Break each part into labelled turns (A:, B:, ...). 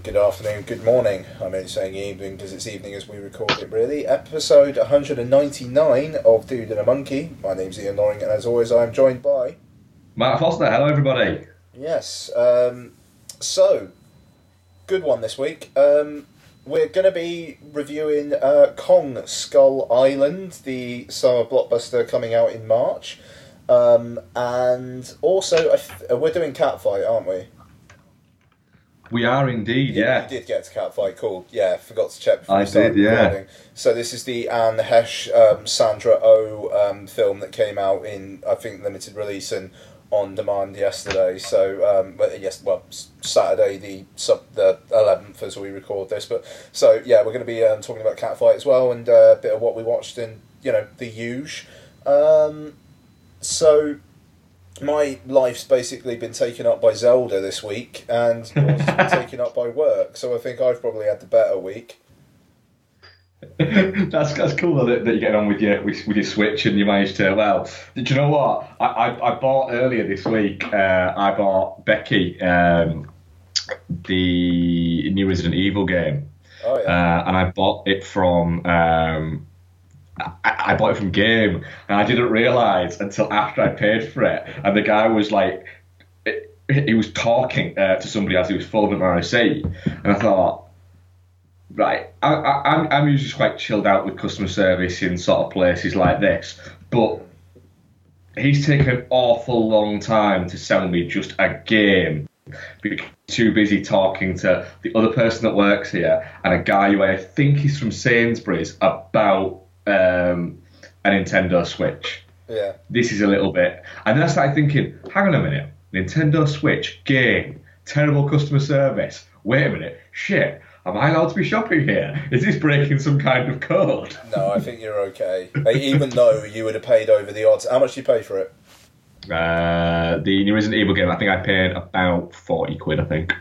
A: Good afternoon, good morning. I'm only saying evening because it's evening as we record it, really. Episode 199 of Dude and a Monkey. My name's Ian Loring, and as always, I'm joined by.
B: Matt Foster, hello everybody.
A: Yes, um, so, good one this week. Um, we're going to be reviewing uh, Kong Skull Island, the summer blockbuster coming out in March. Um, and also, I th- we're doing Catfight, aren't we?
B: We are indeed, yeah.
A: You did get to Catfight, cool. Yeah, forgot to check before
B: I
A: we
B: did, yeah.
A: recording. So this is the Anne Heche, um, Sandra Oh um, film that came out in, I think, limited release and on demand yesterday. So, um, yes, well, Saturday the sub the eleventh as we record this. But so yeah, we're going to be um, talking about Catfight as well and uh, a bit of what we watched and you know the huge. Um, so my life's basically been taken up by Zelda this week, and yours has been taken up by work. So I think I've probably had the better week.
B: that's that's cool though, that, that you're getting on with your with, with your Switch and you managed to. Well, do you know what? I, I, I bought earlier this week. Uh, I bought Becky um, the new Resident Evil game,
A: Oh
B: uh, and I bought it from. Um, I, I bought it from Game, and I didn't realise until after I paid for it, and the guy was like, he was talking uh, to somebody as he was folding my receipt, and I thought, right, I, I, I'm, I'm usually quite chilled out with customer service in sort of places like this, but he's taken an awful long time to sell me just a game because too busy talking to the other person that works here and a guy who I think is from Sainsbury's about um, a Nintendo Switch.
A: yeah.
B: This is a little bit. And then I started thinking, hang on a minute, Nintendo Switch, game, terrible customer service. Wait a minute, shit, am I allowed to be shopping here? Is this breaking some kind of code?
A: No, I think you're okay. Even though you would have paid over the odds. How much did you pay for it?
B: Uh, the new Resident Evil game, I think I paid about 40 quid, I think.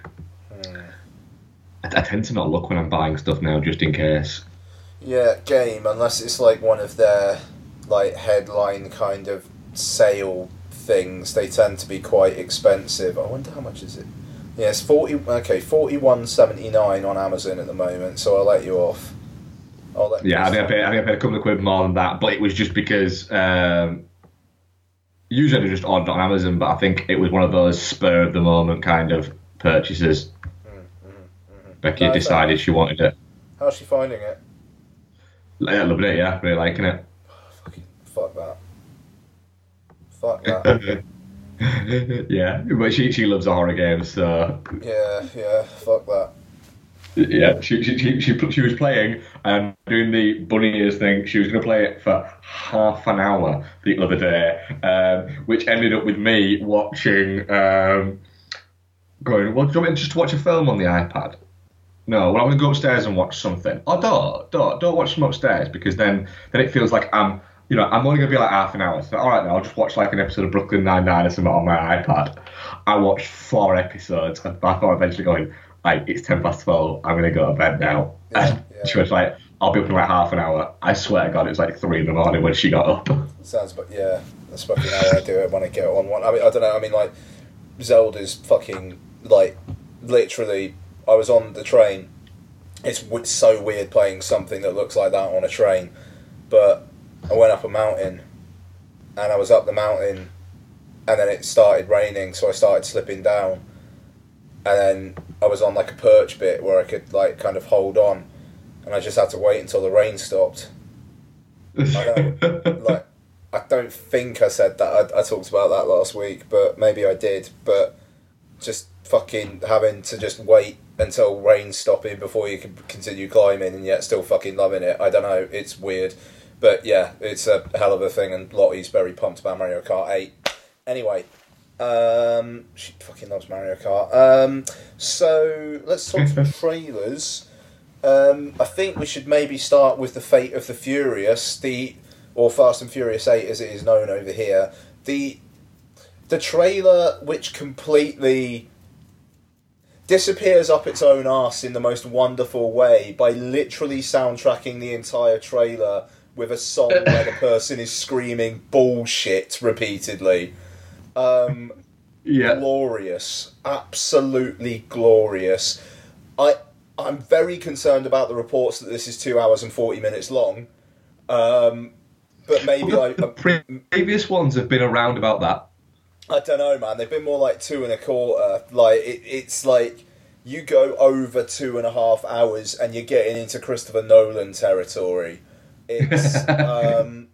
B: I, I tend to not look when I'm buying stuff now, just in case.
A: Yeah, game. Unless it's like one of their like headline kind of sale things, they tend to be quite expensive. I wonder how much is it. Yeah, forty. Okay, forty one seventy nine on Amazon at the moment. So I'll let you off. I'll let
B: Yeah, I think I, paid, I think I paid a couple of quid more than that, but it was just because um, usually I just ordered on Amazon, but I think it was one of those spur of the moment kind of purchases. Mm, mm, mm, Becky
A: No,
B: decided she wanted it.
A: How's she finding it?
B: Yeah, loving it, yeah, really liking it.
A: Fucking fuck that. Fuck that.
B: yeah, but she she loves horror games, so
A: yeah, yeah. Fuck that.
B: yeah, she she, she, she, she was playing and doing the bunny ears thing. She was going to play it for half an hour the other day, um, which ended up with me watching, um, going, well, do you want me just to watch a film on the iPad? No, well, I'm going to go upstairs and watch something. Oh, don't, don't, don't watch from upstairs because then, then it feels like I'm, you know, I'm only going to be like half an hour. So, all right, then I'll just watch like an episode of Brooklyn Nine-Nine or something on my iPad. I watched four episodes and I thought eventually going, like, it's 10 past 12, I'm going to go to bed now.
A: Yeah,
B: and
A: yeah.
B: she was like, I'll be up in like half an hour. I swear to God, it was like three in the morning when she got up.
A: Sounds, but yeah, that's fucking how I do it when I get on one. I mean, I don't know. I mean, like Zelda's fucking like literally. I was on the train. It's w- so weird playing something that looks like that on a train, but I went up a mountain, and I was up the mountain, and then it started raining, so I started slipping down, and then I was on like a perch bit where I could like kind of hold on, and I just had to wait until the rain stopped. I know. like I don't think I said that. I, I talked about that last week, but maybe I did. But just fucking having to just wait until rain stopping before you can continue climbing, and yet still fucking loving it. I don't know. It's weird, but yeah, it's a hell of a thing. And Lottie's very pumped about Mario Kart Eight. Anyway. Um, she fucking loves Mario Kart. Um, so let's talk some trailers. Um, I think we should maybe start with the Fate of the Furious, the or Fast and Furious Eight, as it is known over here. The the trailer, which completely disappears up its own arse in the most wonderful way by literally soundtracking the entire trailer with a song where the person is screaming bullshit repeatedly. Um,
B: Yeah.
A: glorious, absolutely glorious. I I'm very concerned about the reports that this is two hours and forty minutes long. Um, but maybe
B: Well,
A: I,
B: the previous ones have been around about that.
A: I don't know, man. They've been more like two and a quarter. Like it, it's like you go over two and a half hours and you're getting into Christopher Nolan territory. It's um,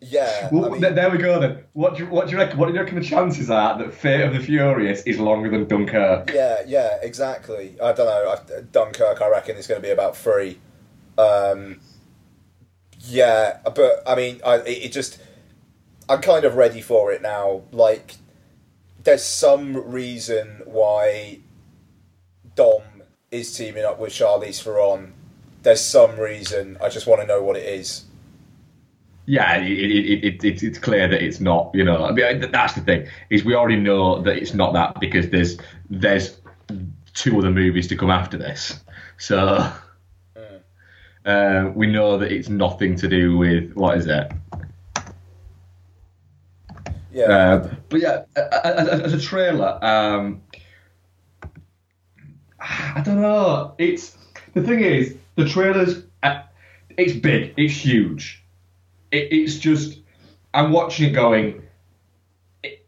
A: yeah.
B: Well,
A: I mean,
B: there we go then. What do you, what do you reckon? What do you reckon the chances are that Fate of the Furious is longer than Dunkirk?
A: yeah, yeah, exactly. I don't know. I, Dunkirk, I reckon, is going to be about three. Um, yeah, but I mean, I, it, it just. I'm kind of ready for it now. Like, there's some reason why Dom is teaming up with Charlize Theron. There's some reason. I just want to know what it is.
B: Yeah, it, it, it, it, it's clear that it's not. You know, I mean, that's the thing is we already know that it's not that because there's there's two other movies to come after this, so uh, we know that it's nothing to do with what is it.
A: Yeah.
B: Uh, but yeah, as, a trailer, um, I don't know. It's the thing is the trailers. Uh, it's big. It's huge. It, it's just I'm watching it going. It,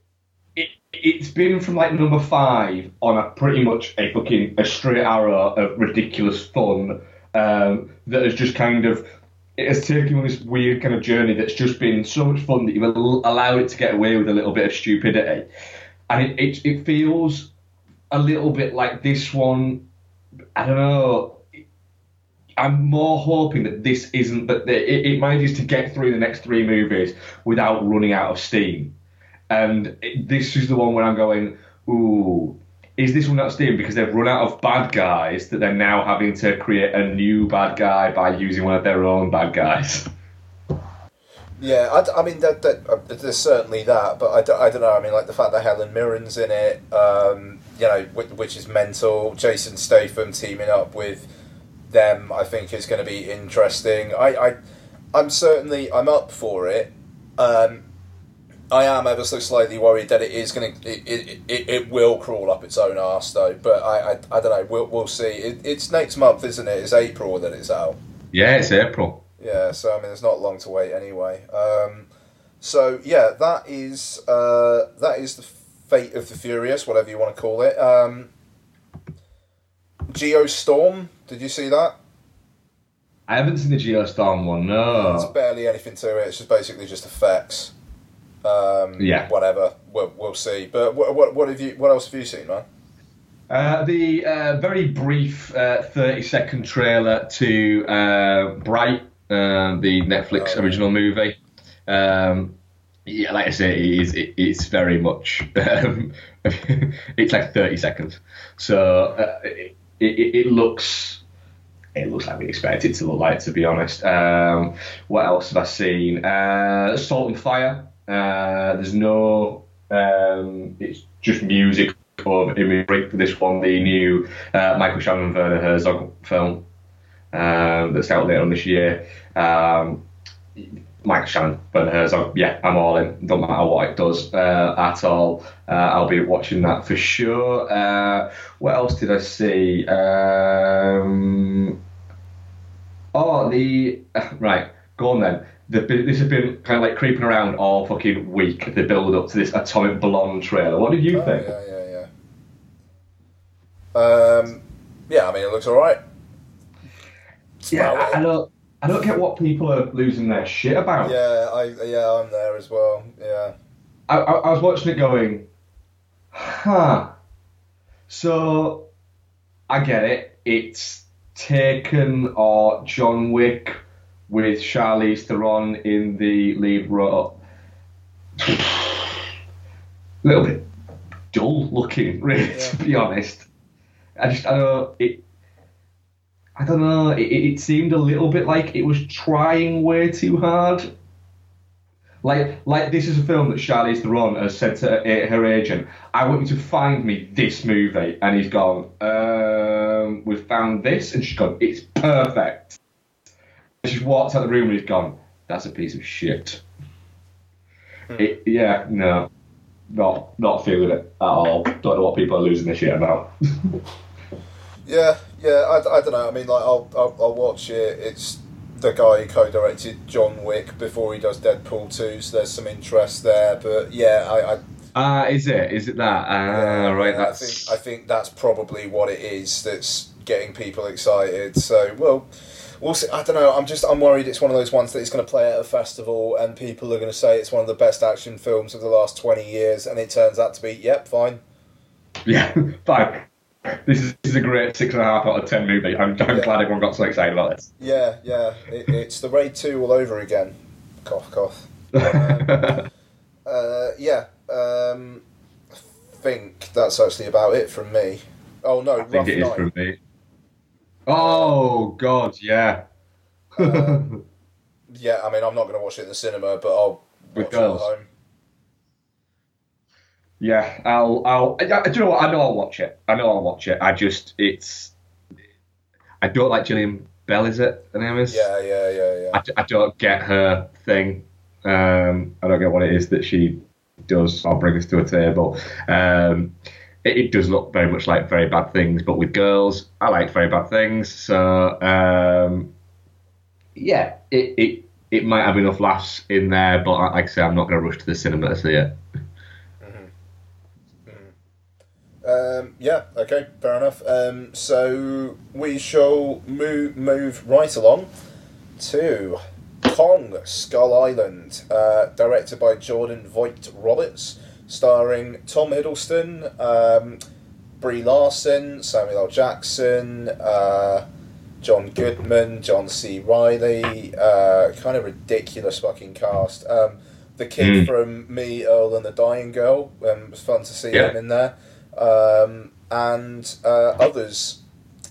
B: it it's been from like number five on a pretty much a fucking a straight arrow of ridiculous fun um, that has just kind of it has taken you on this weird kind of journey that's just been so much fun that you've al- allowed it to get away with a little bit of stupidity, and it it, it feels a little bit like this one. I don't know. I'm more hoping that this isn't that it, it manages to get through the next three movies without running out of steam, and it, this is the one where I'm going, ooh. Is this one of steam because they've run out of bad guys that they're now having to create a new bad guy by using one of their own bad guys?
A: Yeah, I mean, that, that, uh, there's certainly that, but I don't know. I mean, like the fact that Helen Mirren's in it, um, you know, which, which is mental. Jason Statham teaming up with them, I think, is going to be interesting. I, I, I'm certainly, I'm up for it. Um, I am ever so slightly worried that it is going to, it, it, it, it will crawl up its own arse, though. But I, I, I don't know. We'll, we'll see. It, it's next month, isn't it? It's April that it's out.
B: Yeah, it's April.
A: Yeah, so I mean, it's not long to wait anyway. Um, so yeah, that is uh, that is the fate of the furious, whatever you want to call it. Um, Geostorm, did you see that?
B: I haven't seen the Geostorm one, no.
A: it's barely anything to it. It's just basically just effects. Um,
B: Yeah.
A: Whatever. We'll, we'll see. But what, what what have you? What else have you seen, man?
B: Uh, the uh, very brief uh, 30 second trailer to uh, Bright, uh, the Netflix original movie. Um, yeah, like I say, it is, it, it's very much. Um, it's like 30 seconds. So uh, it, it, it looks. It looks like we expect it to look like, to be honest. Um, what else have I seen? Uh, Salt and Fire. Uh, there's no. Um, it's just music of imagery this one, the new uh, Michael Shannon Werner Herzog film um, that's out later on this year. Um, Michael Shannon, Werner Herzog, yeah, I'm all in. Don't matter what it does uh, at all. Uh, I'll be watching that for sure. Uh, what else did I see? Um, oh, the right. Go on then. This has been kind of like creeping around all fucking week. The build up to this Atomic Blonde trailer. What did you
A: Oh,
B: think?
A: yeah, yeah, yeah. Um, yeah, I mean, it looks all right.
B: Yeah, I, I don't. I don't get what people are losing their shit about.
A: Yeah, I yeah, I'm there as well. Yeah.
B: I, I, I was watching it going, huh. So, I get it. It's Taken or John Wick with Charlize Theron in the lead role. A little bit dull looking, really, to be honest. I just, I don't know, it. I don't know. It, it seemed a little bit like it was trying way too hard. Like, like this is a film that Charlize Theron has said to her, her agent, "I want you to find me this movie," and he's gone, um, "We've found this," and she's gone, "It's perfect." She's walked out the room and he's gone, "That's a piece of shit." It, yeah, no, not not feeling it at all. Don't know what people are losing their shit about.
A: Yeah, Yeah, I, I don't know. I mean, like, I'll, I'll, I'll watch it. It's the guy who co-directed John Wick before he does Deadpool 2, so there's some interest there. But yeah, I, I
B: Ah, uh, is it? Is it that? Ah,
A: yeah,
B: right.
A: yeah. I think I think that's probably what it is that's getting people excited. So well, we'll see. I don't know. I'm just I'm worried it's one of those ones that is going to play at a festival and people are going to say it's one of the best action films of the last twenty years, and it turns out to be yep, fine.
B: Yeah, fine. This is, this is a great six and a half out of ten movie. I'm, I'm
A: Yeah.
B: glad everyone got so excited about this.
A: Yeah, yeah. It, it's the Raid Two all over again. Cough, cough. Um, uh, yeah. Um, I think that's actually about it from me. Oh no,
B: I
A: Rough
B: think it is
A: Night.
B: from me. Oh God, yeah.
A: Um, Yeah, I mean, I'm not going to watch it in the cinema, but I'll watch it at home.
B: yeah, I'll, I'll. I, I, do you know what? I know I'll watch it. I know I'll watch it. I just, it's. I don't like Jillian Bell. Is it the name is?
A: Yeah, yeah, yeah, yeah.
B: I, I don't get her thing. Um, I don't get what it is that she does or brings to a table. Um, it, it does look very much like very bad things, but with girls, I like very bad things. So um, yeah, it, it it might have enough laughs in there, but like I say, I'm not going to rush to the cinema to see it.
A: Um, yeah, okay, fair enough. Um, so we shall move move right along to Kong Skull Island, uh, directed by Jordan Vogt-Roberts, starring Tom Hiddleston, um, Brie Larson, Samuel L. Jackson, uh, John Goodman, John C. Reilly, uh, kind of ridiculous fucking cast. Um, the kid
B: Mm.
A: from Me, Earl, and the Dying Girl. Um, it was fun to see
B: Yeah.
A: him in there. Um, and uh, others.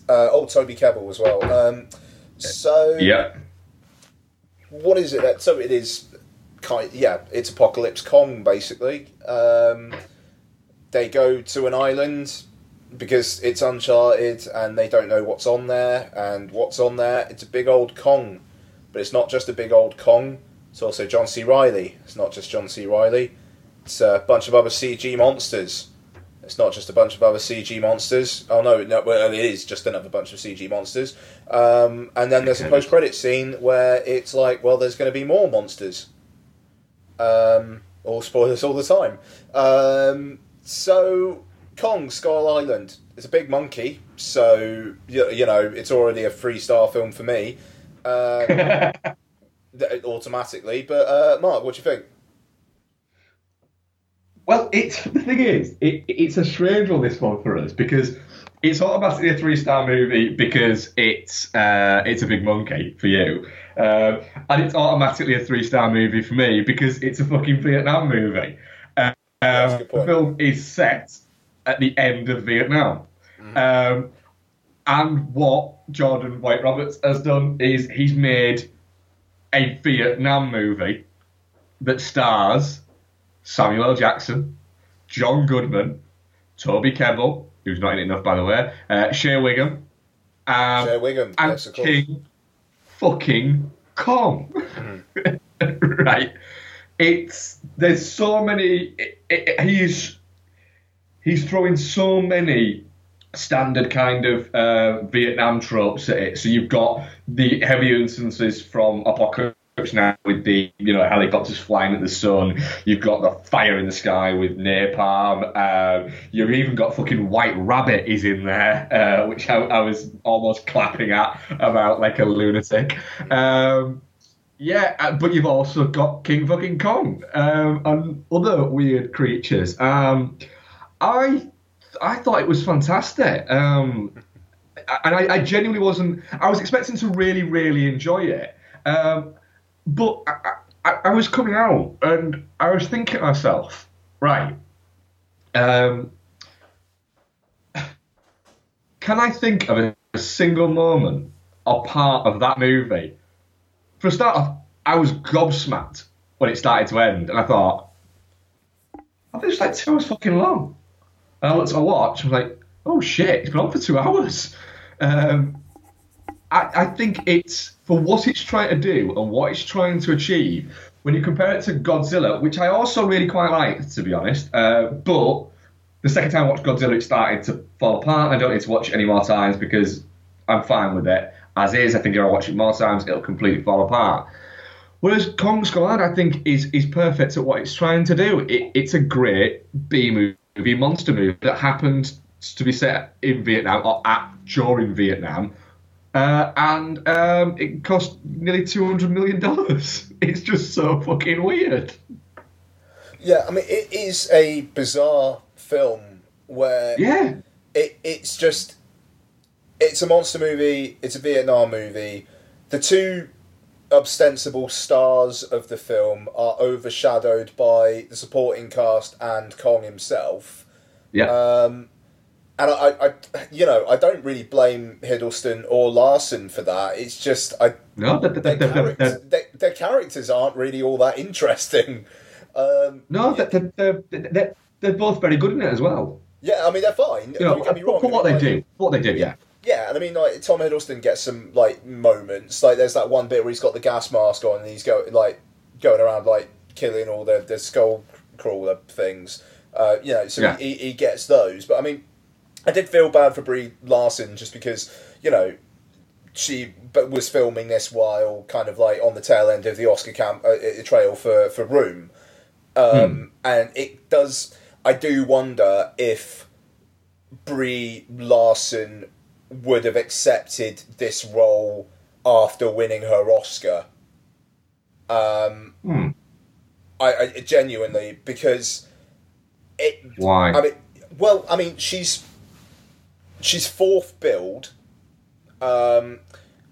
A: Uh, oh, Toby Kebbell as well. Um, so,
B: Yeah,
A: what is it? That, so it is kind. Yeah, it's Apocalypse Kong basically. Um, they go to an island because it's uncharted and they don't know what's on there. And what's on there? It's a big old Kong, but it's not just a big old Kong. It's also John C. Reilly. It's not just John C. Reilly. It's a bunch of other CG monsters. It's not just a bunch of other CG monsters. Oh no, no well, it is just another bunch of CG monsters. Um, and then there's a post-credit scene where it's like, well, there's going to be more monsters. Um, all spoilers all the time. Um, so Kong Skull Island is a big monkey, so you, you know it's already a three-star film for me. Um, th- automatically, but uh, Mark, what do you think?
B: Well, it's the thing is, it, it's a strange one this one for us because it's automatically a three star movie because it's uh, it's a big monkey for you, um, and it's automatically a three star movie for me because it's a fucking Vietnam movie. Uh, um, the film is set at the end of Vietnam. Um, and what Jordan Vogt-Roberts has done is he's made a Vietnam movie that stars Samuel L. Jackson, John Goodman, Toby Kebbell, who's not in it enough by the way, uh, Shea Whigham, um,
A: Shea Whigham,
B: and
A: yes.
B: King fucking Kong. right. It's there's so many. It, it, he's he's throwing so many standard kind of uh, Vietnam tropes at it. So you've got the heavy instances from Apocalypse Now with the you know helicopters flying at the sun. You've got the fire in the sky with napalm. Um, you've even got fucking White Rabbit is in there, uh, which I, I was almost clapping at about like a lunatic. Um, yeah, uh, but you've also got King fucking Kong um, and other weird creatures. Um, I I thought it was fantastic, um, and I, I genuinely wasn't. I was expecting to really, really enjoy it, um, but I, I, I was coming out and I was thinking to myself, right. Um, can I think of a, a single moment or part of that movie for a start off, I was gobsmacked when it started to end, and I thought, I think it's like two hours fucking long. And I looked at my watch, I was like, oh shit, it's been on for two hours. Um, I, I think it's for what it's trying to do and what it's trying to achieve. When you compare it to Godzilla, which I also really quite like, to be honest, uh, but the second time I watched Godzilla, it started to fall apart. I don't need to watch it any more times because I'm fine with it. As is, I think if I watch it more times, it'll completely fall apart. Whereas Kong Skull Island, I think, is is perfect at what it's trying to do. It, it's a great B movie, monster movie that happens to be set in Vietnam or at during Vietnam, uh, and um, it cost nearly two hundred million dollars. It's just so fucking weird.
A: Yeah, I mean, it is a bizarre film where
B: Yeah,
A: it, it's just it's a monster movie it's a vietnam movie the two ostensible stars of the film are overshadowed by the supporting cast and kong himself
B: yeah.
A: um, and I, I you know i don't really blame hiddleston or larson for that it's just i
B: no, that, that,
A: their,
B: that,
A: characters, their, their characters aren't really all that interesting um,
B: no, that, that, that, they're both very good in it as well.
A: yeah i mean they're fine
B: You know, for,
A: wrong.
B: for what they
A: like-
B: do, what they do, yeah.
A: Yeah, and I mean, like Tom Hiddleston gets some like moments. Like, there's that one bit where he's got the gas mask on and he's go like going around like killing all the the skull crawler things. Uh, you know, so
B: Yeah.
A: he, he gets those. But I mean, I did feel bad for Brie Larson just because you know she was filming this while kind of like on the tail end of the Oscar camp uh, uh, trail for for Room, um, and it does. I do wonder if Brie Larson would have accepted this role after winning her Oscar. Um,
B: Hmm.
A: I, I genuinely because it.
B: Why?
A: I mean, well, I mean, she's she's fourth billed. Um,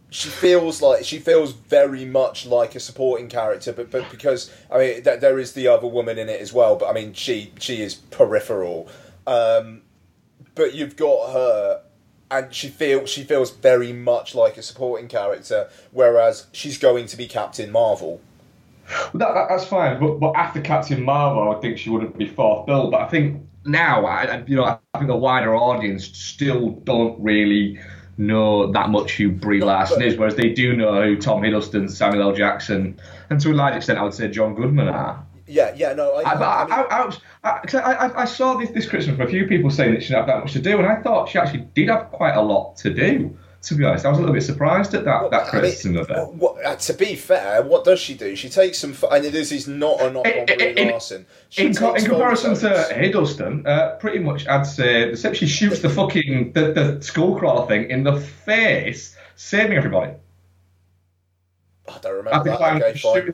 A: she feels like she feels very much like a supporting character, but but because I mean, th- there is the other woman in it as well. But I mean, she she is peripheral. Um, but you've got her, and she feels she feels very much like a supporting character, whereas she's going to be Captain Marvel.
B: That, that, that's fine, but but after Captain Marvel, I think she wouldn't be fourth bill. But I think now, I, you know, I think the wider audience still don't really know that much who Brie Larson is, whereas they do know who Tom Hiddleston, Samuel L. Jackson, and to a large extent, I would say John Goodman are.
A: Yeah, yeah, no, I,
B: I, I,
A: I mean-
B: I, saw this, this Christmas from a few people saying that she didn't have that much to do, and I thought she actually did have quite a lot to do. To be honest, I was a little bit surprised at that, that
A: I mean,
B: criticism of her.
A: what- uh, to be fair, what does she do? She takes some. And this is not a knock on Brie
B: in-
A: Larson.
B: In, co- in comparison to. Hiddleston, uh, pretty much I'd say except she shoots the fucking the, the skull crawler thing in the face, saving everybody.
A: I don't remember
B: the
A: that. Okay,
B: shooting,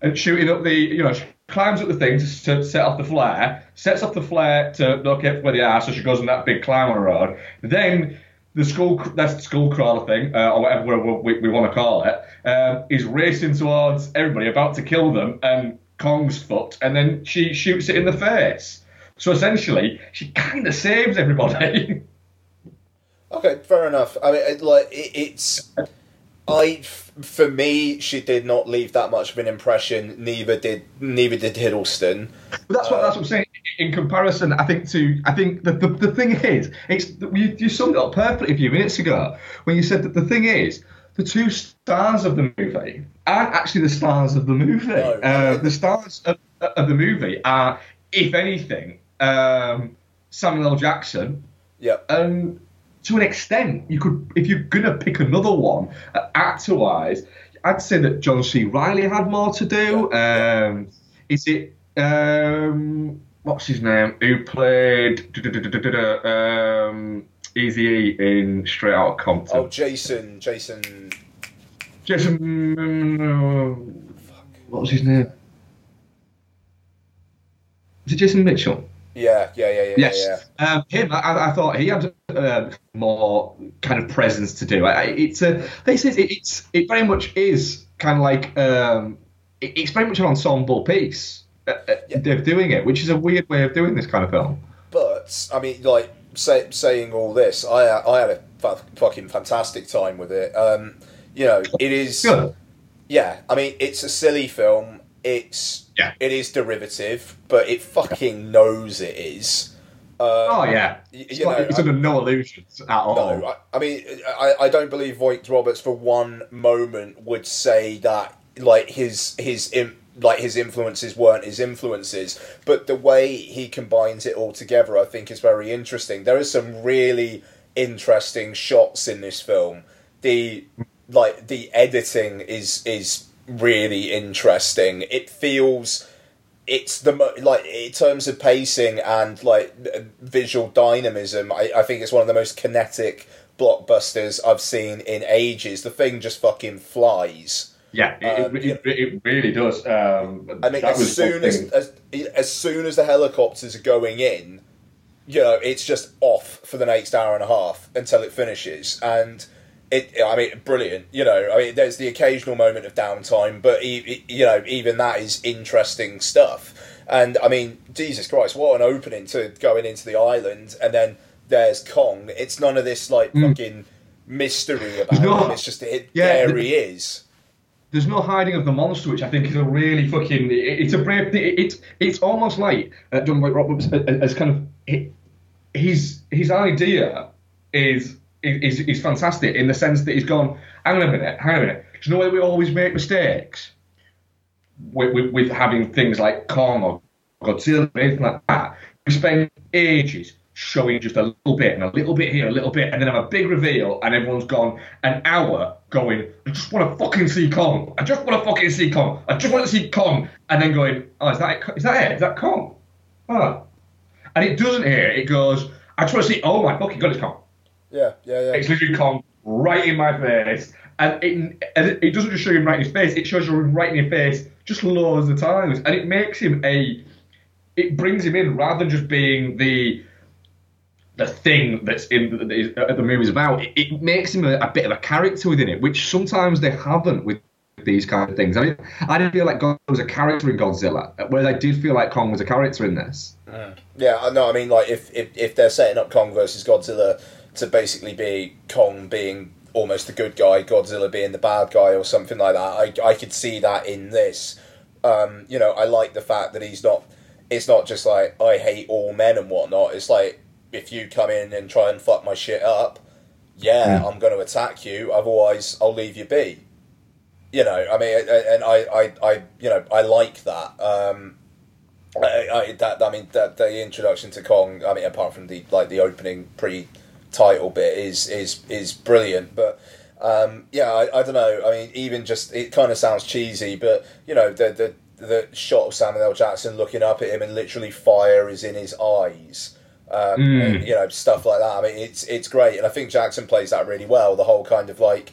B: and shooting up the you know she climbs up the thing to, to set off the flare, sets off the flare to locate where they are, so she goes on that big climb on road. Then the school that's the skull crawler thing uh, or whatever we, we, want to call it um, is racing towards everybody, about to kill them, and Kong's fucked, and then she shoots it in the face. So essentially, she kind of saves everybody.
A: Okay, fair enough. I mean, it, like it, it's. I, f- for me, she did not leave that much of an impression. Neither did neither did Hiddleston.
B: But that's what that's what I'm saying. In comparison, I think to I think the the, the thing is, it's you, you summed it up perfectly a few minutes ago when you said that the thing is the two stars of the movie aren't actually the stars of the movie.
A: No.
B: Uh, the stars of, of the movie are, if anything, um, Samuel L. Jackson
A: Yeah,
B: and to an extent, you could, if you're gonna pick another one, uh, actor-wise, I'd say that John C. Reilly had more to do. Um, is it um, what's his name? Who played um, Easy E in Straight Outta Compton?
A: Oh, Jason, Jason.
B: Jason. What was his name? Is it Jason Mitchell?
A: Yeah, yeah, yeah, yeah,
B: Yes,
A: yeah.
B: um, him. I, I thought he had uh, more kind of presence to do. I, it's a. They say it, it's it very much is kind of like um, it, it's very much an ensemble piece. Uh, uh, They're doing it, which is a weird way of doing this kind of film.
A: But I mean, like say, saying all this, I I had a fu- fucking fantastic time with it. Um, you know, it is.
B: Good.
A: Yeah, I mean, it's a silly film. It's
B: Yeah.
A: it is derivative, but it fucking knows it is. Um,
B: Oh yeah, it's,
A: you
B: like-
A: know,
B: it's under no illusions at all.
A: No, I, I mean, I, I don't believe Vogt-Roberts for one moment would say that like his his like his influences weren't his influences, but the way he combines it all together, I think, is very interesting. There are some really interesting shots in this film. The like the editing is is really interesting. It feels it's the mo- like in terms of pacing and like visual dynamism. I, I think it's one of the most kinetic blockbusters I've seen in ages. The thing just fucking flies.
B: Yeah, it,
A: Um,
B: it, it, it really does. Um,
A: I mean, as soon as, as as soon as the helicopters are going in, you know, it's just off for the next hour and a half until it finishes, and it. I mean, brilliant. You know, I mean, there's the occasional moment of downtime, but e- you know, even that is interesting stuff. And I mean, Jesus Christ, what an opening to going into the island, and then there's Kong. It's none of this like fucking mystery about
B: no-
A: him. It's just it,
B: Yeah,
A: there
B: the-
A: he is.
B: there's no hiding of the monster, which I think is a really fucking. it- It's a brave. It, it's it's almost like uh, John Boyd Roberts uh, as kind of his his idea is is is fantastic in the sense that he's gone. Hang on a minute. Hang on a minute. Do you know where we always make mistakes with, with, with having things like Kong or Godzilla or anything like that? We spend ages showing just a little bit and a little bit here, a little bit, and then have a big reveal, and everyone's gone an hour going, I just want to fucking see Kong. I just want to fucking see Kong. I just want to see Kong. And then going, oh, is that it? Is that it? Is that Kong? Oh. And it doesn't here. It goes, I just want to see, oh my fucking god, it's Kong.
A: Yeah, yeah, yeah.
B: It's literally Kong right in my face. And it, and it doesn't just show him right in his face, it shows you right in your face just loads of times. And it makes him a. It brings him in rather than just being the the thing that's in that is, uh, the movie's about. It, it makes him a, a bit of a character within it, which sometimes they haven't with these kind of things. I mean, I didn't feel like God was a character in Godzilla, whereas I did feel like Kong was a character in this.
A: Yeah, I know. I mean, like if, if if they're setting up Kong versus Godzilla to basically be Kong being almost the good guy, Godzilla being the bad guy, or something like that, I I could see that in this. Um, you know, I like the fact that he's not. It's not just like I hate all men and whatnot. It's like if you come in and try and fuck my shit up, yeah, I'm going to attack you. Otherwise, I'll leave you be. You know, I mean, and I, I, I you know, I like that. Um, I, I, that I mean that the introduction to Kong. I mean, apart from the like the opening pre-title bit is is is brilliant. But um, yeah, I, I don't know. I mean, even just it kind of sounds cheesy, but you know the the the shot of Samuel L. Jackson looking up at him and literally fire is in his eyes. Um,
B: Mm.
A: and, you know stuff like that. I mean, it's it's great, and I think Jackson plays that really well. The whole kind of like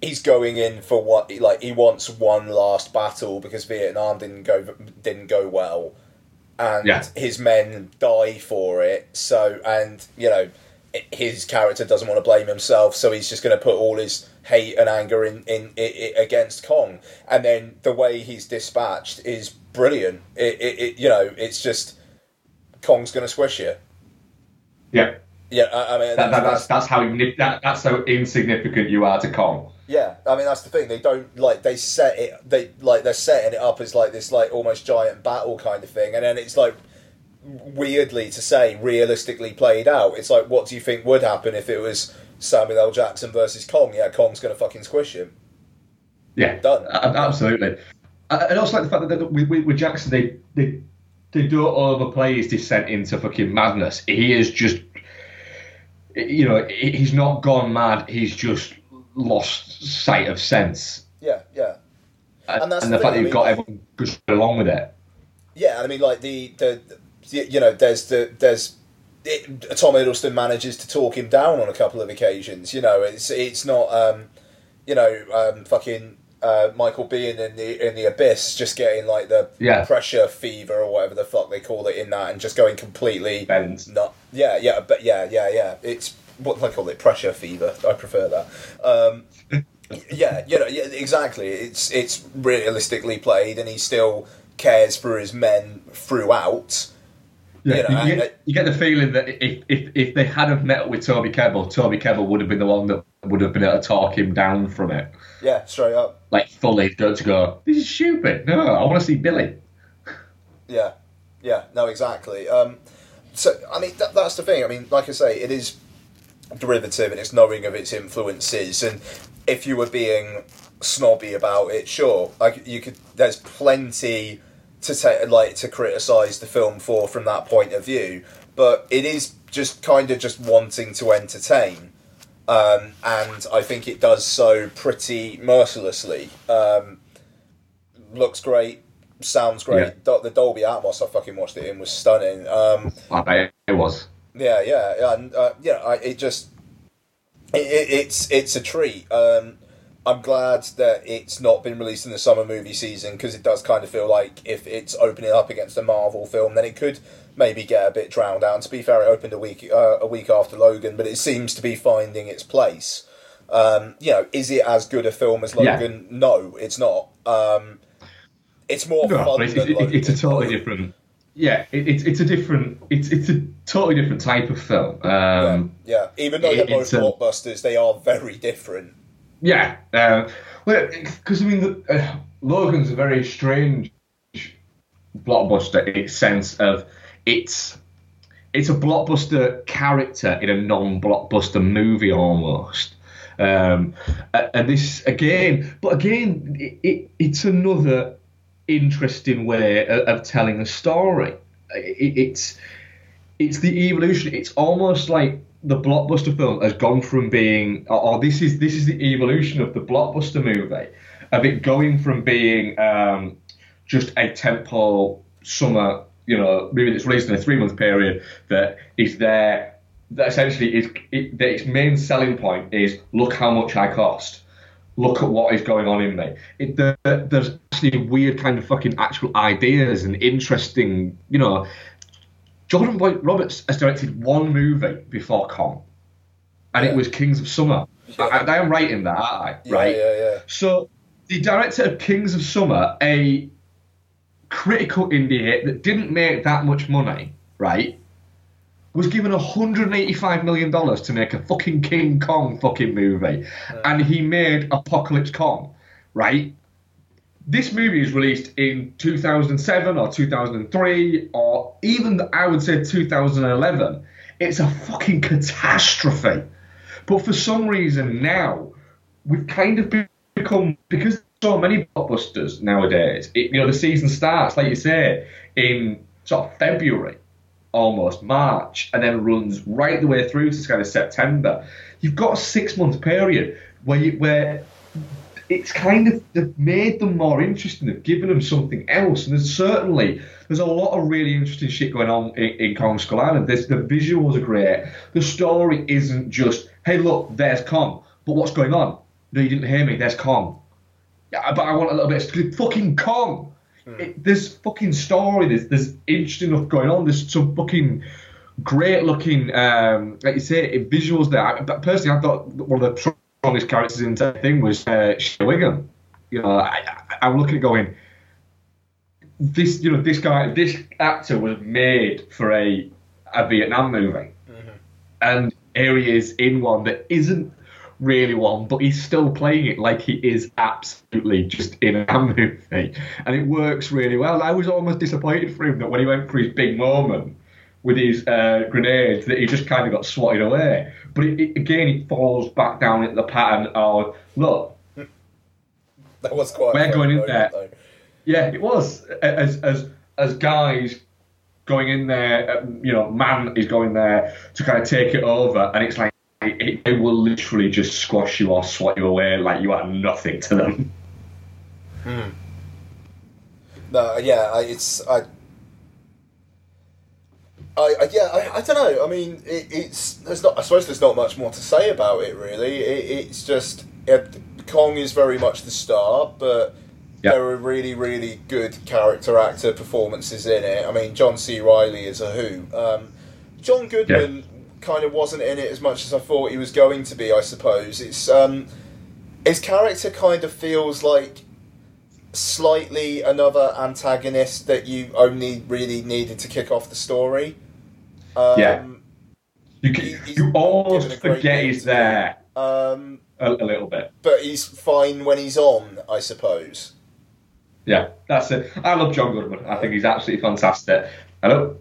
A: he's going in for what like he wants one last battle because Vietnam didn't go didn't go well, and
B: Yeah.
A: his men die for it. So and you know his character doesn't want to blame himself, so he's just going to put all his hate and anger in, in, i i against Kong, and then the way he's dispatched is brilliant. It, it, it you know it's just Kong's going to squish you.
B: Yeah.
A: Yeah, I, I mean
B: That, that, that's that's how that, that's how insignificant you are to Kong.
A: Yeah, I mean that's the thing. They don't like they set it. They like they're setting it up as like this like almost giant battle kind of thing, and then it's like weirdly to say realistically played out. It's like what do you think would happen if it was Samuel L. Jackson versus Kong? Yeah, Kong's gonna fucking squish him.
B: Yeah,
A: Done.
B: absolutely. Uh, I I also like the fact that with, with, with Jackson, they, they they don't overplay his descent into fucking madness. He is just, you know, he's not gone mad. He's just lost sight of sense.
A: Yeah, yeah,
B: And,
A: And that's
B: and
A: the
B: the fact that
A: I
B: you've got
A: mean-
B: everyone just along with it.
A: yeah. I mean like the the, the you know there's the there's. It, Tom Hiddleston manages to talk him down on a couple of occasions. You know, it's it's not um, you know um, fucking uh, Michael Biehn in the in the abyss, just getting like the
B: Yeah.
A: pressure fever or whatever the fuck they call it in that, and just going completely
B: Bends.
A: not. Yeah, yeah, but yeah, yeah, yeah. It's what do they call it pressure fever. I prefer that. Um, yeah, you know, yeah, exactly. It's it's realistically played, and he still cares for his men throughout.
B: Yeah,
A: You know,
B: you, get, you get the feeling that if, if, if they hadn't met with Toby Kebbell, Toby Kebbell would have been the one that would have been able to talk him down from it.
A: Yeah, straight up.
B: Like fully go to go, this is stupid. No, I want to see Billy.
A: Yeah, yeah, no, exactly. Um, so, I mean, that, that's the thing. I mean, like I say, it is derivative and it's knowing of its influences. And if you were being snobby about it, sure, like you could. There's plenty to take, like to criticize the film for from that point of view. But it is just kind of just wanting to entertain. Um, and I think it does so pretty mercilessly. Um, looks great, sounds great.
B: Yeah.
A: The Dolby Atmos I fucking watched it in was stunning. Um,
B: I bet it was.
A: yeah, yeah, yeah, and uh, yeah, I, it just it, it, it's it's a treat. Um, I'm glad that it's not been released in the summer movie season because it does kind of feel like if it's opening up against a Marvel film, then it could maybe get a bit drowned out. And to be fair, it opened a week uh, a week after Logan, but it seems to be finding its place. Um, you know, is it as good a film as
B: Yeah.
A: Logan? No, it's not. Um, it's more
B: No,
A: fun
B: it's,
A: than
B: it,
A: Logan.
B: it's a totally different. Yeah, it, it's it's a different. It's it's a totally different type of film. Um,
A: yeah, even though they're both blockbusters, they are very different.
B: Yeah, uh, well, because I mean, the, uh, Logan's a very strange blockbuster in its sense of it's it's a blockbuster character in a non-blockbuster movie almost. Um, and this again, but again, it, it, it's another interesting way of, of telling a story. It, it's it's the evolution. It's almost like the blockbuster film has gone from being, or, or this is this is the evolution of the blockbuster movie, of it going from being um, just a temple summer, you know, movie that's released in a three month period that is there. That essentially is it, that its main selling point is look how much I cost. Look at what is going on in me. It, there, there's actually weird kind of fucking actual ideas and interesting, you know, Jordan Boyd Roberts has directed one movie before Kong, and
A: Yeah.
B: it was Kings of Summer.
A: Yeah.
B: I, I am right in that, aren't I?
A: Yeah,
B: right.
A: yeah, yeah.
B: So the director of Kings of Summer, a critical indie hit that didn't make that much money, right? Was given 185 million dollars to make a fucking King Kong fucking movie, and he made Apocalypse Kong, right? This movie is released in 2007 or 2003 or even I would say 2011. It's a fucking catastrophe. But for some reason now, we've kind of become because so many blockbusters nowadays. It, you know, the season starts, like you say, in sort of February, almost March, and then runs right the way through to kind of September. You've got a six month period where you, where it's kind of they've made them more interesting. They've given them something else, and there's certainly there's a lot of really interesting shit going on in, in Kong Skull Island. There's, the visuals are great. The story isn't just hey look there's Kong, but what's going on? No, you didn't hear me. There's Kong. Yeah, but I want a little bit of fucking Kong. It, there's fucking story. There's there's interesting enough going on. There's some fucking great looking, um, like you say, visuals there. I, but personally, I thought one of the strongest characters in the thing was uh, Whigham. You know, I, I, I'm looking at going. This, you know, this guy, this actor was made for a a Vietnam movie, and here he is in one that isn't really one, but he's still playing it like he is absolutely just in a movie, and it works really well. I was almost disappointed for him that when he went for his big moment with his uh, grenades, that he just kind of got swatted away. But it, it, again, it falls back down into the pattern of look,
A: That was quite.
B: We're going in there.
A: though.
B: yeah, it was as as as guys going in there. uh, You know, man is going there to kind of take it over, and it's like it, it will literally just squash you or swat you away like you are nothing to them. Hmm.
A: No, yeah, I, it's I. I, I yeah, I, I don't know. I mean, it, it's there's not. I suppose there's not much more to say about it, really. It, it's just it, Kong is very much the star, but
B: Yeah.
A: there are really, really good character actor performances in it. I mean, John C. Reilly is a Who. Um, John Goodman kind of wasn't in it as much as I thought he was going to be. I suppose it's um, his character kind of feels like slightly another antagonist that you only really needed to kick off the story. Um,
B: Yeah. You can, you almost
A: given a great
B: forget he's there
A: Um,
B: a, a little bit.
A: but he's fine when he's on, I suppose.
B: Yeah, that's it. I love John Goodman. I think he's absolutely fantastic. Hello.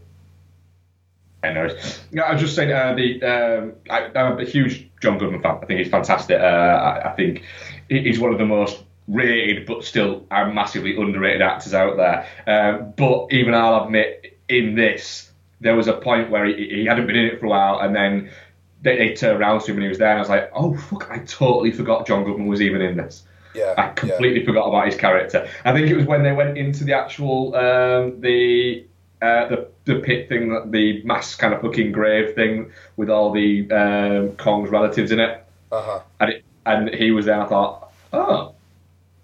B: I know. Yeah, I was just saying uh, the um, I, I'm a huge John Goodman fan. I think he's fantastic. Uh, I, I think he's one of the most rated, but still massively underrated actors out there. Um, but even I'll admit, in this, there was a point where he, he hadn't been in it for a while, and then they, they turned around to him and he was there, and I was like, oh fuck, I totally forgot John Goodman was even in this.
A: Yeah,
B: I completely yeah. forgot about his character. I think it was when they went into the actual um, the uh, the the pit thing, the mass kind of fucking grave thing with all the um, Kong's relatives in it.
A: Uh-huh.
B: And it, and he was there. I thought, oh,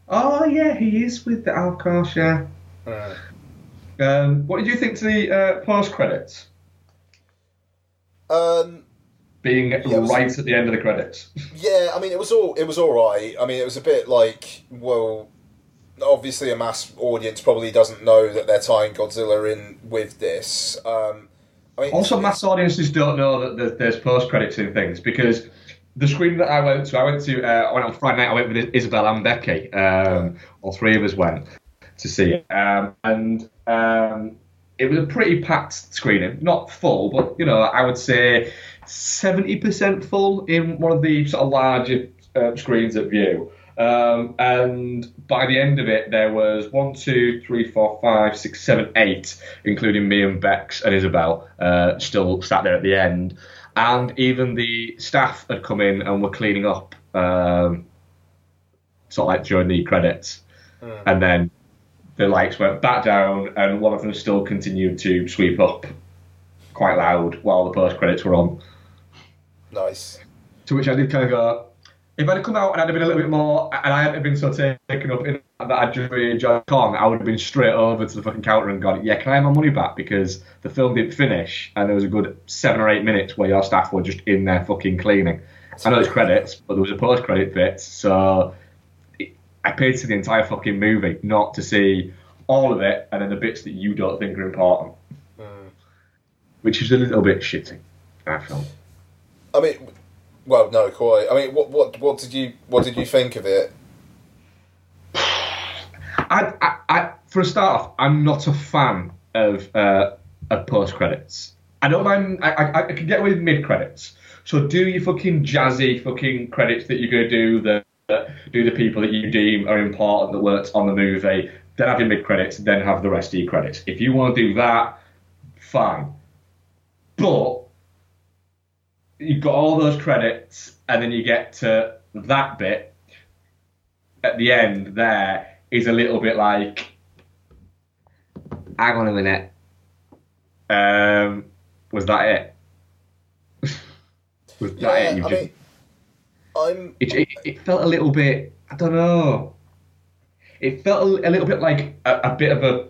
B: oh yeah, he is with the of yeah.
A: Uh.
B: Um, what did you think to the uh, post credits?
A: Um,
B: being yeah, was, right at the end of the credits.
A: Yeah, I mean it was all it was all right. I mean it was a bit like well, obviously a mass audience probably doesn't know that they're tying Godzilla in with this. Um, I mean,
B: also, mass audiences don't know that there's post credits in things because the screen that I went to, I went to uh, I went on Friday night. I went with Isabel and Becky. Um, all three of us went to see it, um, and um, it was a pretty packed screening. Not full, but you know, I would say seventy percent full in one of the sort of larger uh, screens at Vue. Um, and by the end of it, there was one, two, three, four, five, six, seven, eight, including me and Bex and Isabel, uh, still sat there at the end. And even the staff had come in and were cleaning up, um, sort of like during the credits. Mm. And then the lights went back down, and one of them still continued to sweep up quite loud while the post credits were on.
A: Nice.
B: To which I did kind of go, if I'd have come out and I'd have been a little bit more, and I hadn't been so taken up in that I'd really enjoyed Kong, I would have been straight over to the fucking counter and gone, yeah, can I have my money back? Because the film didn't finish, and there was a good seven or eight minutes where your staff were just in there fucking cleaning. I know it's credits, but there was a post credit bit, so I paid to the entire fucking movie, not to see all of it and then the bits that you don't think are important.
A: Mm.
B: Which is a little bit shitty, I felt.
A: I mean, well, no, quite. I mean, what what what did you what did you think of it?
B: I, I, I for a start off, I'm not a fan of uh, of post credits. I don't mind. I, I, I can get away with mid credits. So do your fucking jazzy fucking credits that you're gonna do the do the people that you deem are important that worked on the movie. Then have your mid credits. Then have the rest of your credits. If you want to do that, fine. But you've got all those credits, and then you get to that bit at the end. There is a little bit like, hang on a minute. Um, was that it? was that
A: yeah,
B: it?
A: You I just, mean, I'm.
B: It, it, it, felt a little bit. I don't know. It felt a, a little bit like a, a, bit of a.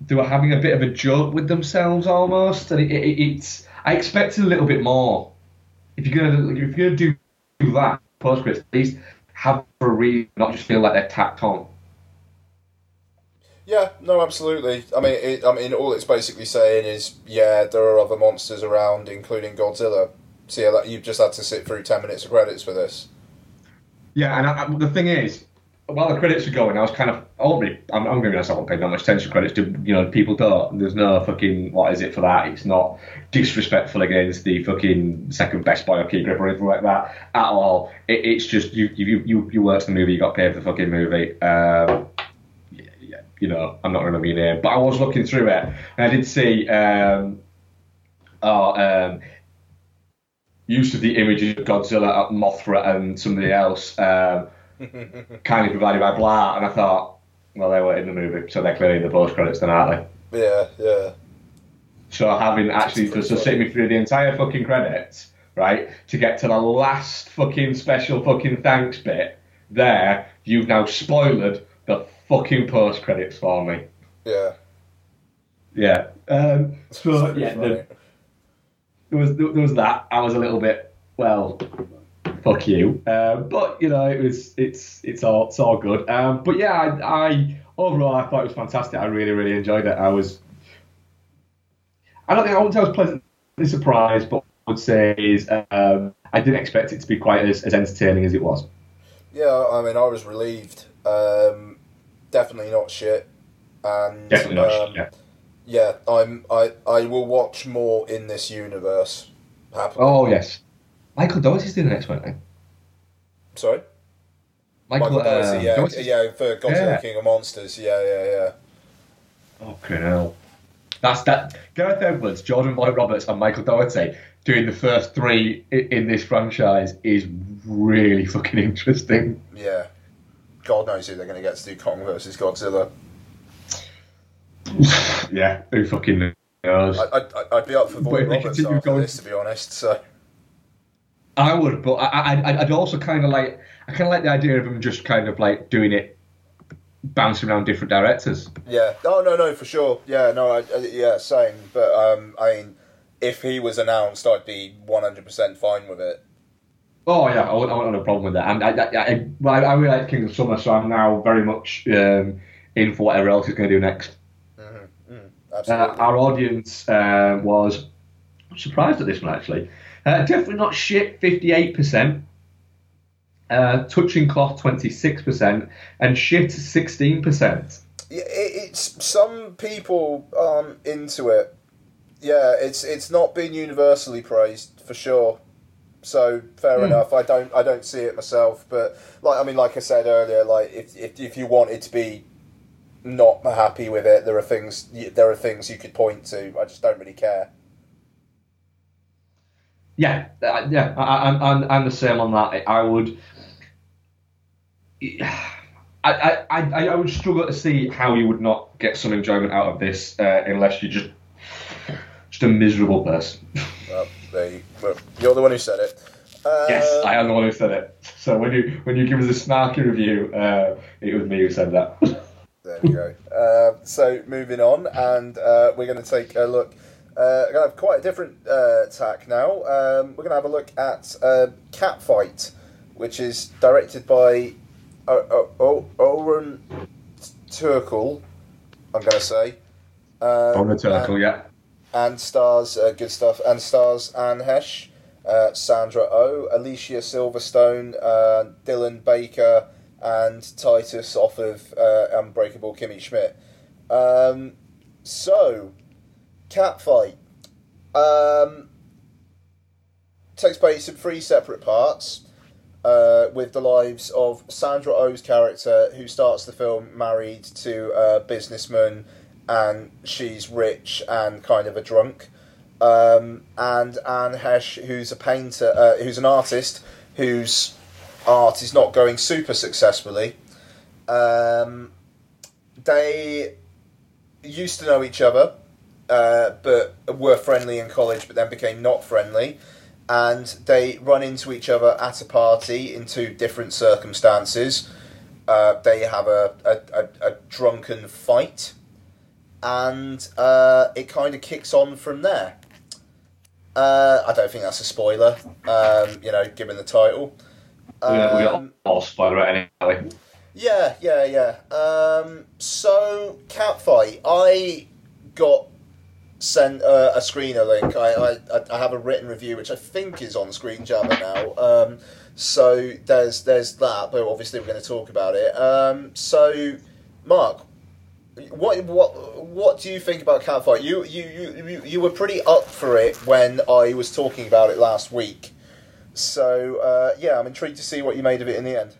B: They were having a bit of a joke with themselves almost, and it, it's. I expected a little bit more if you're gonna if you're gonna do that Postgres, at least have a read, not just feel like they're tacked on.
A: Yeah, no, absolutely. I mean, it, I mean, all it's basically saying is, yeah, there are other monsters around, including Godzilla. So like, you've just had to sit through ten minutes of credits for this.
B: Yeah, and I, the thing is, while the credits were going, I was kind of, I really, I'm, I'm going to be honest, I won't pay that much attention to credits. Do, you know, people don't. There's no fucking, what is it for that? It's not disrespectful against the fucking second best boy or key grip or anything like that at all. It, it's just, you, you, you, you worked the movie, you got paid for the fucking movie. Um, you know, I'm not going to be there. But I was looking through it, and I did see, um, oh, um, use of the images of Godzilla, at Mothra, and somebody else. Um, kindly provided by blah, and I thought, well, they were in the movie, so they're clearly in the post credits, then, aren't
A: they? Yeah, yeah.
B: So having actually just to sit me through the entire fucking credits, right, to get to the last fucking special fucking thanks bit, there, you've now spoiled the fucking post credits for me.
A: Yeah.
B: Yeah. Um, so yeah, the, there was there was that. I was a little bit well fuck you. Um, but you know, it was it's it's all it's all good. Um, but yeah, I, I, overall I thought it was fantastic. I really really enjoyed it. I was I don't think I wouldn't say I was pleasantly surprised, but I would say is um, I didn't expect it to be quite as, as entertaining as it was.
A: Yeah, I mean, I was relieved. Um, definitely not shit. And
B: definitely not shit. Um, yeah.
A: Yeah, I'm. I I will watch more in this universe.
B: Happily. Oh yes, Michael Dougherty's doing the next one, I think.
A: Sorry?
B: Michael, Michael
A: Dougherty, uh, yeah, yeah, for Godzilla yeah. King of Monsters, yeah, yeah, yeah.
B: Oh, hell. That's that. Gareth Edwards, Jordan Vogt-Roberts, and Michael Dougherty doing the first three in, in this franchise is really fucking interesting.
A: Yeah. God knows who they're going to get to do Kong versus Godzilla.
B: yeah, who fucking knows?
A: I, I, I'd be up for
B: they
A: Roberts after
B: going-
A: this, to be honest. So
B: I would, but I, I, I'd also kind of like, I kind of like the idea of him just kind of like doing it, bouncing around different directors.
A: yeah. Oh no, no, for sure. Yeah, no, I, I, yeah, same. But um, I mean, if he was announced, I'd be one hundred percent fine with it.
B: Oh yeah, I wouldn't, I wouldn't have a problem with that. And I, I, I, well, I, I really like King of Summer, so I'm now very much um, in for whatever else he's going to do next. Uh, our audience uh, was I'm surprised at this one actually. Uh, definitely not shit, 58%. Uh, touching cloth, 26%. And shit, 16%.
A: Yeah, it, it's some people aren't into it. Yeah, it's it's not been universally praised for sure. So fair enough. I don't I don't see it myself, but like I mean, like I said earlier, like if if, if you wanted to be not happy with it, there are things there are things you could point to. I just don't really care.
B: Yeah, uh, yeah, I, I, I'm, I'm the same on that. I would. I, I, I, I would struggle to see how you would not get some enjoyment out of this uh, unless you're just just a miserable person.
A: Well, there you, well, you're the one who said it. Uh,
B: Yes, I am the one who said it. So when you when you give us a snarky review, uh, it was me who said that.
A: There we go. Uh, so moving on, and uh, we're going to take a look. Uh, we're going to have quite a different uh, tack now. Um, we're going to have a look at uh, Catfight, which is directed by o- o- Onur Tukel. I'm going to say. Um,
B: On the yeah.
A: and stars uh, good stuff and stars Anne Heche, uh, Sandra O, oh, Alicia Silverstone, uh, Dylan Baker, and Titus off of uh, Unbreakable Kimmy Schmidt. Um, so, Catfight um, takes place in three separate parts. Uh, with the lives of Sandra Oh's character, who starts the film married to a businessman, and she's rich and kind of a drunk. Um, and Anne Heche, who's a painter, uh, who's an artist, whose art is not going super successfully. Um, they used to know each other, uh, but were friendly in college, but then became not friendly. And they run into each other at a party in two different circumstances. Uh, they have a, a, a, a drunken fight, and uh, it kind of kicks on from there. Uh, I don't think that's a spoiler, um, you know, given the title.
B: We got, we got
A: Um,
B: all spoiler it anyway.
A: yeah, yeah, yeah. Um, so, Catfight, I got sent uh, a screener link. I, I, I have a written review which I think is on Screenjabber now. Um, so there's there's that, but obviously we're going to talk about it. Um, so, Mark, what what what do you think about Catfight? You, you you you were pretty up for it when I was talking about it last week. So uh, yeah, I'm intrigued to see what you made of it in the end.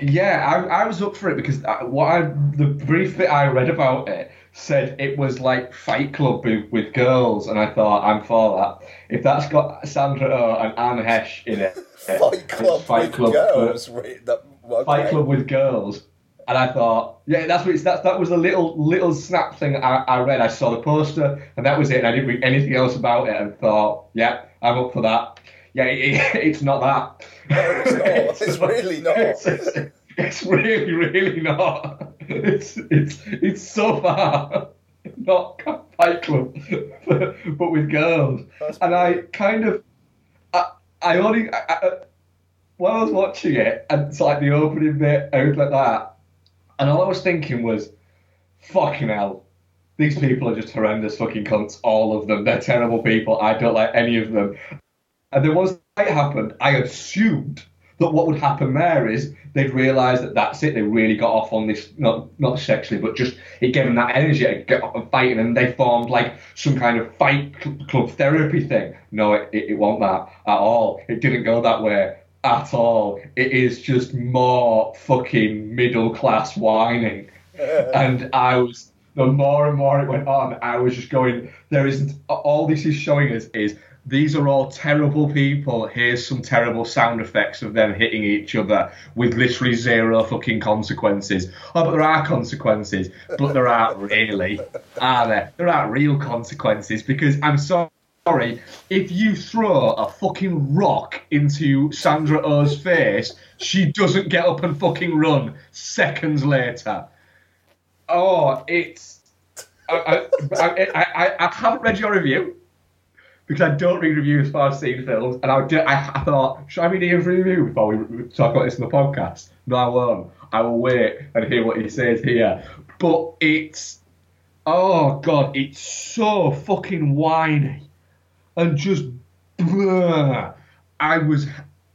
B: Yeah, I, I was up for it because I, what I the brief bit I read about it said it was like Fight Club with, with girls, and I thought I'm for that. If that's got Sandra Oh and Anne Heche in it,
A: Fight Club
B: Fight
A: with
B: Club,
A: girls. re- that- okay.
B: Fight Club with girls, and I thought, yeah, that's what it's, that that was a little little snap thing I, I read. I saw the poster, and that was it. And I didn't read anything else about it, and thought, yeah, I'm up for that. Yeah, it, it, it's not that.
A: No, it's not. It's really not.
B: It's, it's- it's really, really not. It's it's it's so far not Fight Club, but, but with girls.
A: That's
B: and I kind of, I, I only I, I, uh, while I was watching it, and it's like the opening bit, everything like that, and all I was thinking was, fucking hell. These people are just horrendous fucking cunts, all of them. They're terrible people. I don't like any of them. And then once that happened, I assumed that what would happen there is they'd realise that that's it. They really got off on this, not not sexually, but just it gave them that energy to get up and fighting, and they formed like some kind of fight club therapy thing. No, it, it, it wasn't that at all. It didn't go that way at all. It is just more fucking middle class whining, and I was the more and more it went on, I was just going, there isn't, all this is showing us is these are all terrible people. Here's some terrible sound effects of them hitting each other with literally zero fucking consequences. Oh, but there are consequences, but there aren't really, are there? There aren't real consequences because I'm sorry. If you throw a fucking rock into Sandra Oh's face, she doesn't get up and fucking run seconds later. Oh, it's. I, I, I, I, haven't read your review because I don't read reviews for I've seen films, and I, do, I, I thought, should I read Ian's review before we talk about this in the podcast? No, I won't. I will wait and hear what he says here. But it's. Oh, God, it's so fucking whiny and just blah. I was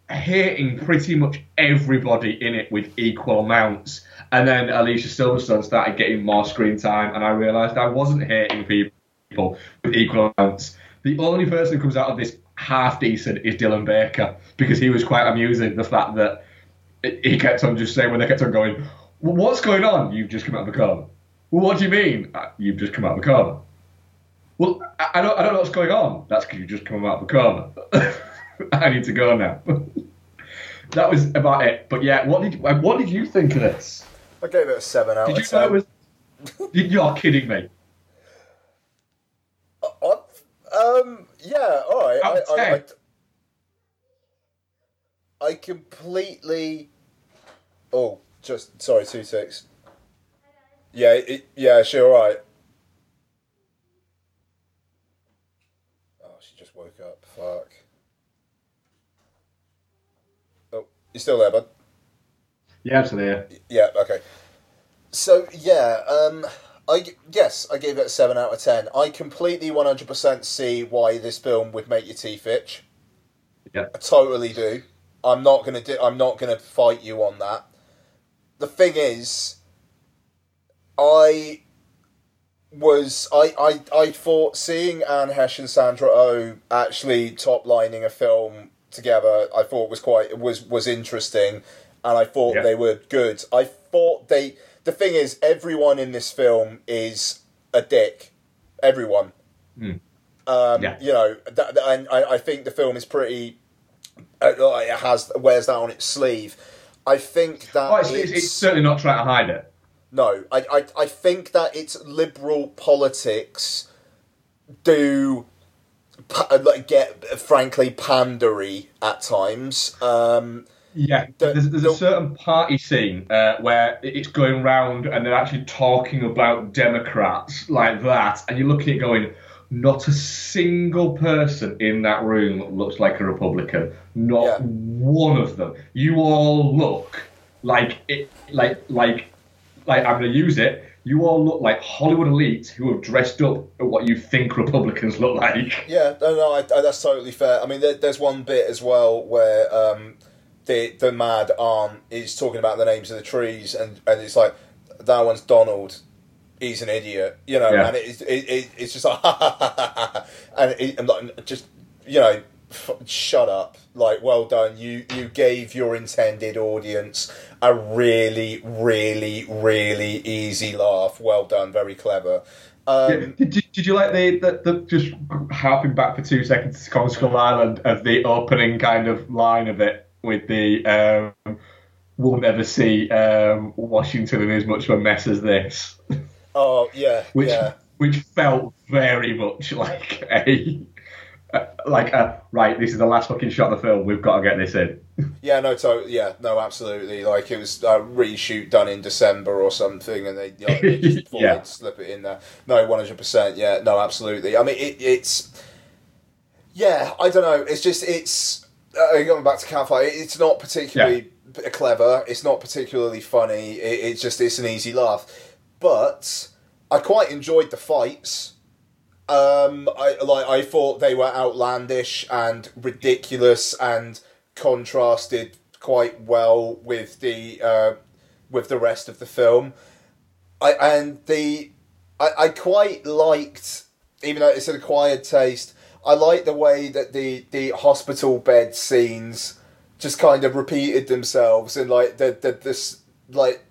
B: hating pretty much everybody in it with equal amounts. And then Alicia Silverstone started getting more screen time, and I realised I wasn't hating people with equal amounts. The only person who comes out of this half decent is Dylan Baker because he was quite amusing. The fact that he kept on just saying when they kept on going, "What's going on? You've just come out of the coma." Well, what do you mean? Uh, you've just come out of the coma. Well, I, don't, I don't know what's going on. That's because you've just come out of the coma. I need to go now. that was about it. But yeah, what did what did you think of this?
A: I gave it a seven out
B: did
A: of ten.
B: Was, you're kidding me.
A: Um. Yeah. All right. I, I, I, I completely. Oh, just sorry. Two six. Yeah. It, yeah. Sure. All right. Oh, she just woke up. Fuck. Oh, you still there, bud?
B: Yeah, I'm still there.
A: Yeah. Okay. So yeah, um, I yes, I gave it a seven out of ten. I completely one hundred percent see why this film would make your teeth itch.
B: Yeah.
A: I totally do. I'm not gonna do. I'm not gonna fight you on that. The thing is, I was I, I I thought seeing Anne Heche and Sandra Oh actually top lining a film together I thought was quite was was interesting and I thought yeah. they were good. I thought they the thing is everyone in this film is a dick. Everyone.
B: Mm.
A: Um, yeah. You know, that, and I, I think the film is pretty. Uh, it has wears that on its sleeve. I think that
B: oh, it's, it's, it's, certainly not trying to hide it.
A: No, I, I, I think that its liberal politics do like get frankly pandery at times. Um,
B: yeah, the, there's, there's the, a certain party scene uh, where it's going round and they're actually talking about Democrats like that, and you're looking at going, not a single person in that room looks like a Republican. Not yeah. one of them. You all look like it, like like like I'm going to use it. You all look like Hollywood elites who have dressed up at what you think Republicans look like.
A: Yeah, no, no, I, I, that's totally fair. I mean, there, there's one bit as well where um, the the mad aunt is talking about the names of the trees, and, and it's like that one's Donald. He's an idiot, you know, yeah. and it, it, it, it's just like, and, it, and like, just you know, f- shut up like well done you you gave your intended audience a really really really easy laugh well done very clever um,
B: yeah. did, did you like the, the, the just harping back for two seconds to Skull Island of the opening kind of line of it with the um, we'll never see um, Washington in as much of a mess as this.
A: Oh yeah,
B: which
A: yeah.
B: which felt very much like a like a right, this is the last fucking shot of the film. We've got to get this in.
A: Yeah, no, to- yeah, no, absolutely. Like it was a reshoot done in December or something, and they, you know, they just thought yeah. they'd slip it in there. No, one hundred percent. Yeah, no, absolutely. I mean, it, it's yeah, I don't know. It's just it's uh, going back to Catfight. It's not particularly yeah. clever. It's not particularly funny. It, it's just it's an easy laugh, but I quite enjoyed the fights. Um, I like. I thought they were outlandish and ridiculous and contrasted quite well with the uh, with the rest of the film. I and the I, I quite liked, even though it's an acquired taste. I like the way that the the hospital bed scenes just kind of repeated themselves and like the the this like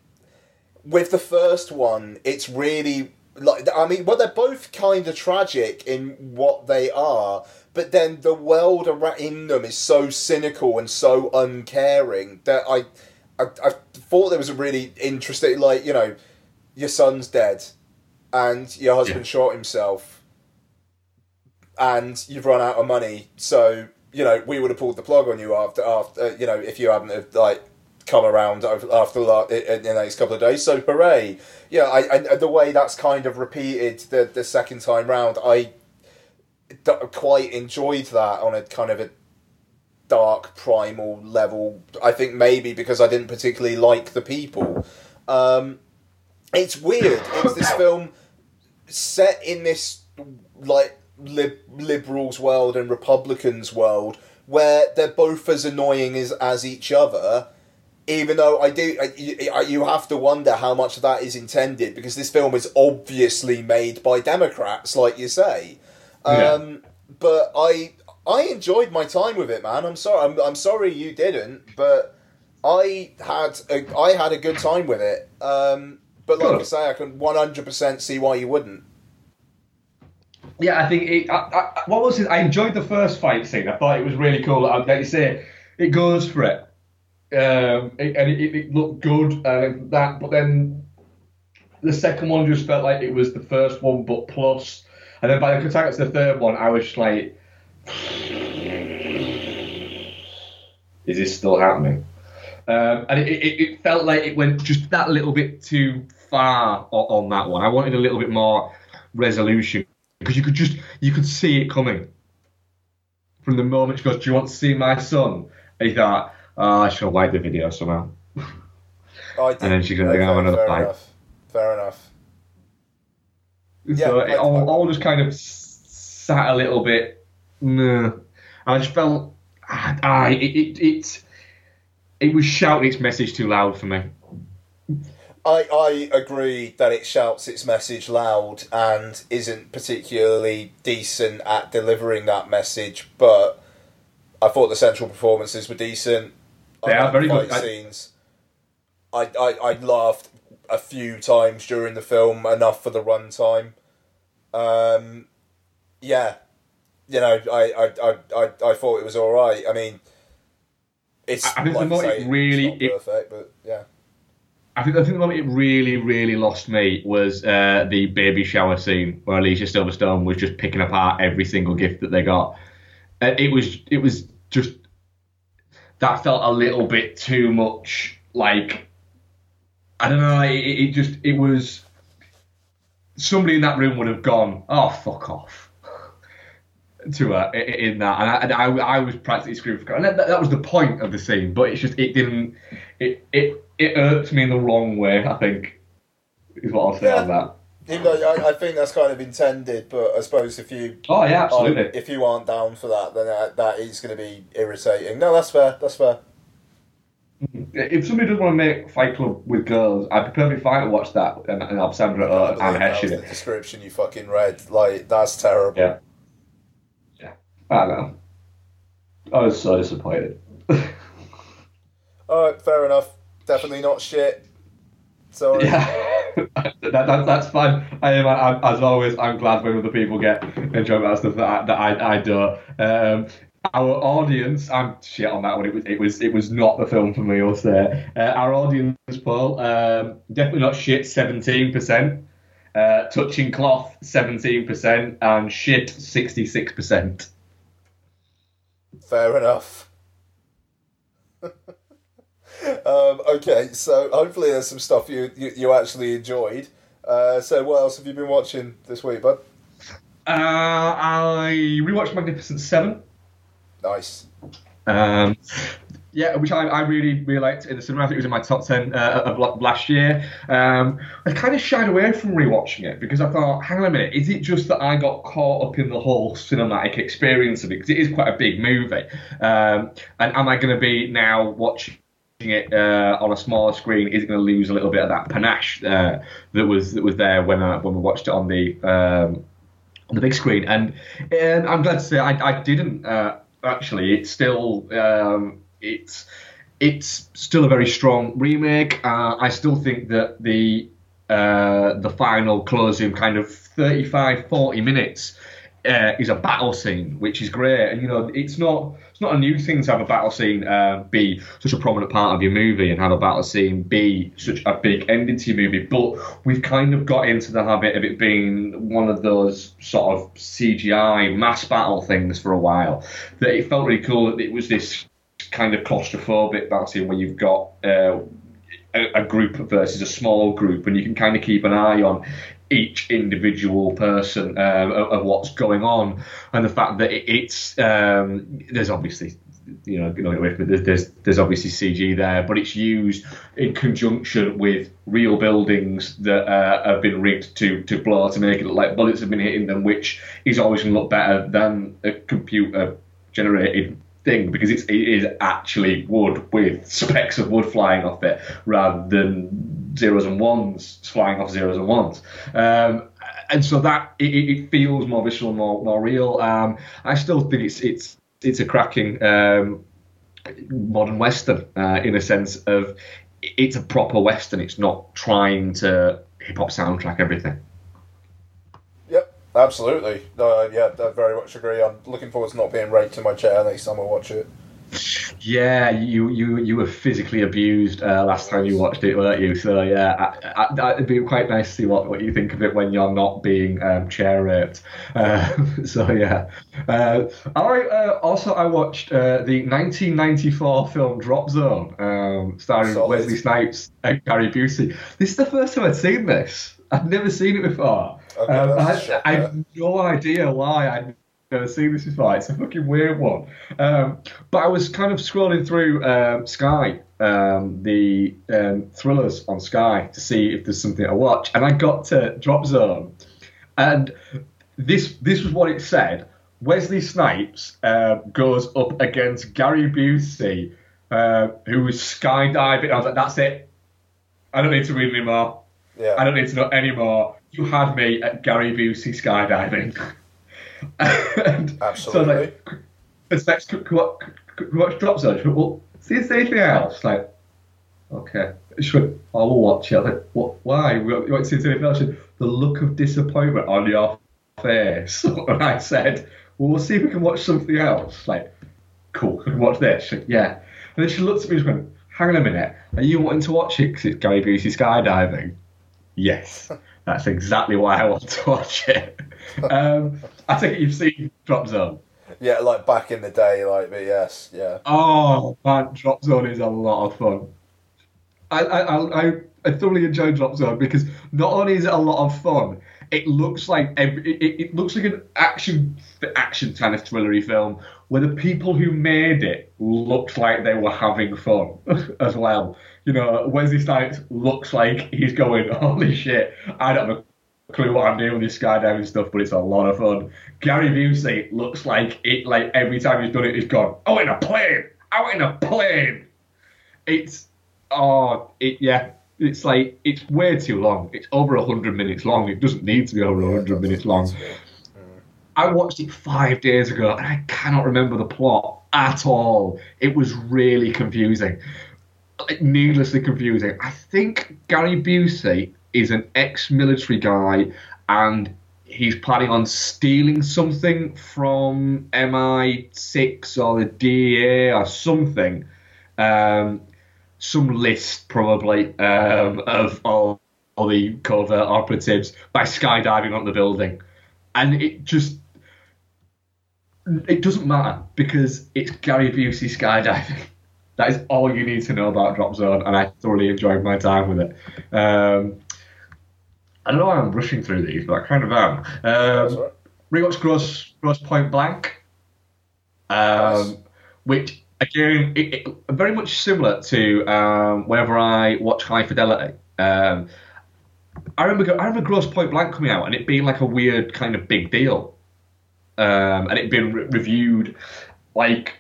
A: with the first one, it's really like I mean, well, they're both kind of tragic in what they are, but then the world around in them is so cynical and so uncaring that I, I, I thought there was a really interesting, like you know, your son's dead, and your husband
B: Yeah.
A: shot himself, and you've run out of money, so you know we would have pulled the plug on you after after you know if you hadn't have like come around after in the next couple of days. So hooray! Yeah, I, I the way that's kind of repeated the the second time round, I d- quite enjoyed that on a kind of a dark primal level. I think maybe because I didn't particularly like the people. Um, it's weird. It's this film set in this like lib- liberals world and republicans world where they're both as annoying as as each other even though I do, I, you, I- you have to wonder how much of that is intended because this film is obviously made by Democrats, like you say.
B: Yeah.
A: Um, But I, I enjoyed my time with it, man. I'm sorry, I'm, I'm sorry you didn't, but I had, a, I had a good time with it. Um, but like I say, I can 100% see why you wouldn't.
B: Yeah, I think it. I, I, what was it? I enjoyed the first fight scene. I thought it was really cool. Like you say, it goes for it, um, it- and it, it looked good and that. But then the second one just felt like it was the first one, but plus. And then by the time I got to the third one, I was like, "Is this still happening?" Um, and it, it, felt like it went just that little bit too far on that one. I wanted a little bit more resolution because you could just you could see it coming from the moment she goes, "Do you want to see my son?" And he thought, "Oh, I shall like the video somehow." And then she's gonna have
A: fair,
B: another
A: fair
B: fight.
A: Enough. Fair enough.
B: so
A: I-
B: it all, all just kind of sat a little bit. Nah. I just felt, ah, ah, it, it, it, it was shouting its message too loud for me.
A: I, I agree that it shouts its message loud and isn't particularly decent at delivering that message, but I thought the central performances were decent.
B: They
A: I
B: are very good.
A: scenes. I, I, I laughed a few times during the film, enough for the runtime. Um, yeah, you know, I, I, I, I, I thought it was all right. I mean, it's
B: I- think the
A: like I
B: more
A: say,
B: it really-
A: it's
B: it-
A: perfect, but yeah.
B: I think I think the moment it really, really lost me was uh, the baby shower scene where Alicia Silverstone was just picking apart every single gift that they got. Uh, it was it was just that felt a little bit too much like I don't know. It, it just it was somebody in that room would have gone, oh fuck off. To her in that, and I, and I, I was practically screaming for, and that, that was the point of the scene. But it's just it didn't, it it it irked me in the wrong way. I think is what I'll say
A: Yeah.
B: on that.
A: Even though I, I think that's kind of intended, but I suppose if you
B: Oh yeah, absolutely.
A: aren't- if you aren't down for that, then that, that is going to be irritating. No, that's fair. That's fair.
B: If somebody doesn't want to make Fight Club with girls, I'd be perfectly fine to watch that and, and have Sandra
A: I
B: uh,
A: can't
B: and
A: believe that Heche
B: in
A: the description you fucking read. Like that's terrible.
B: Yeah. Yeah. I know. I was so disappointed.
A: All right, fair enough. Definitely not shit. So
B: Yeah, that, that, that's fine. I am, I, as always, I'm glad when other people get enjoyment out of stuff that I, that I, I do. Um, our audience, I'm shit on that one. It was, it was, it was not the film for me. I'll say. Uh, our audience poll, um, definitely not shit. Seventeen percent. Uh, touching cloth, seventeen percent, and shit, sixty-six percent.
A: Fair enough. Um, okay, so hopefully there's some stuff you you, you actually enjoyed. Uh, so what else have you been watching this week, bud?
B: Uh, I rewatched Magnificent Seven.
A: Nice.
B: Um, yeah, which I, I really really liked in the cinema. I think it was in my top ten uh, of last year. Um, I kind of shied away from rewatching it because I thought, hang on a minute, is it just that I got caught up in the whole cinematic experience of it? Because it is quite a big movie, um, and am I going to be now watching? It uh, on a smaller screen is going to lose a little bit of that panache uh, that was that was there when uh, when we watched it on the um, on the big screen. And um, I'm glad to say I, I didn't uh, actually. It's still um, it's it's still a very strong remake. Uh, I still think that the uh, the final closing kind of 35, 40 minutes uh, is a battle scene, which is great. And you know, it's not it's not a new thing to have a battle scene uh, be such a prominent part of your movie and have a battle scene be such a big ending to your movie. But we've kind of got into the habit of it being one of those sort of CGI mass battle things for a while. That it felt really cool that it was this kind of claustrophobic battle scene where you've got. Uh, a, a group versus a small group, and you can kind of keep an eye on each individual person um, of, of, what's going on, and the fact that it, it's um, there's obviously you know, there's, there's there's obviously CG there, but it's used in conjunction with real buildings that uh, have been rigged to to blow to make it look like bullets have been hitting them, which is always going to look better than a computer generated thing because it's, it is actually wood with specks of wood flying off it rather than zeros and ones flying off zeros and ones. Um, and so that it, it, feels more visceral, more more real. Um, I still think it's it's it's a cracking um, modern western uh, in a sense of it's a proper western. It's not trying to hip hop soundtrack everything.
A: Yep, absolutely. Uh, yeah, I very much agree. I'm looking forward to not being raped in my chair next time I watch it.
B: Yeah, you you you were physically abused uh, last time you watched it, weren't you? So yeah, I, I, it'd be quite nice to see what, what you think of it when you're not being um, chair raped. Uh, so yeah. Uh, all right. Uh, also, I watched uh, the 1994 film Drop Zone, um, starring Solid. Wesley Snipes and Gary Busey. This is the first time I'd seen this. I've never seen it before. Okay, um, I, I, have no idea why I'd never seen this before. It's a fucking weird one. Um, but I was kind of scrolling through um, Sky, um, the um, thrillers on Sky, to see if there's something to watch, and I got to Drop Zone, and this this was what it said. Wesley Snipes uh, goes up against Gary Busey, uh, who was skydiving. I was like, that's it. I don't need to read anymore. Yeah. I don't need to know anymore you had me at Gary Busey skydiving.
A: Absolutely. So like,
B: it's could, could, could, watch Drop Zone. Went, well, see if anything else. Like, okay. She went, I will watch it. I was like, what, why? You want to see anything else? Said, the look of disappointment on your face. and I said, well, we'll see if we can watch something else. Like, cool, can watch this? She went, yeah. And then she looked at me and went, hang on a minute, are you wanting to watch it because it's Gary Busey skydiving? Yes. That's exactly why I want to watch it. Um, I think you've seen Drop Zone.
A: Yeah, like back in the day, like, but yes, yeah.
B: Oh man, Drop Zone is a lot of fun. I I, I, I thoroughly enjoy Drop Zone because not only is it a lot of fun, it looks like every, it, it looks like an action action kind of thrillery film where the people who made it looked like they were having fun as well you know, Wesley Snipes looks like he's going, holy shit, I don't have a clue what I'm doing with this skydiving stuff, but it's a lot of fun. Gary Busey looks like it, like every time he's done it, he's gone, oh, in a plane, out in a plane. It's, oh, it, yeah, it's like, it's way too long. It's over 100 minutes long. It doesn't need to be over 100 minutes long. I watched it five days ago and I cannot remember the plot at all. It was really confusing needlessly confusing. I think Gary Busey is an ex-military guy, and he's planning on stealing something from MI6 or the DEA or something. Um, some list probably um, of all, all the covert operatives by skydiving on the building, and it just it doesn't matter because it's Gary Busey skydiving. That is all you need to know about Drop Zone, and I thoroughly enjoyed my time with it. Um, I don't know why I'm rushing through these, but I kind of am. Um, right. Rewatch Grosse, Grosse Pointe Blank, um, which again, it, it, very much similar to um, whenever I watch High Fidelity. Um, I remember I remember Grosse Pointe Blank coming out and it being like a weird kind of big deal, um, and it being re- reviewed like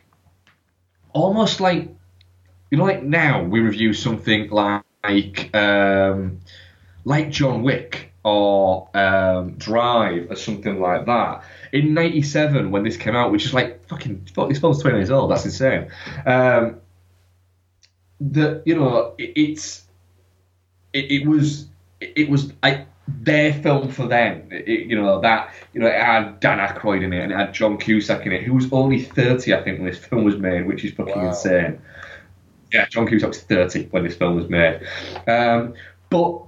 B: almost like you know, like now we review something like um, like John Wick or um, Drive or something like that. In '97, when this came out, which is like fucking, this film's 20 years old. That's insane. Um, that you know, it, it's it, it was it, was I, their film for them. It, you know that you know it had Dan Aykroyd in it and it had John Cusack in it, who was only thirty, I think, when this film was made, which is fucking
A: Wow.
B: insane. Yeah, John Cusack was thirty when this film was made, um, but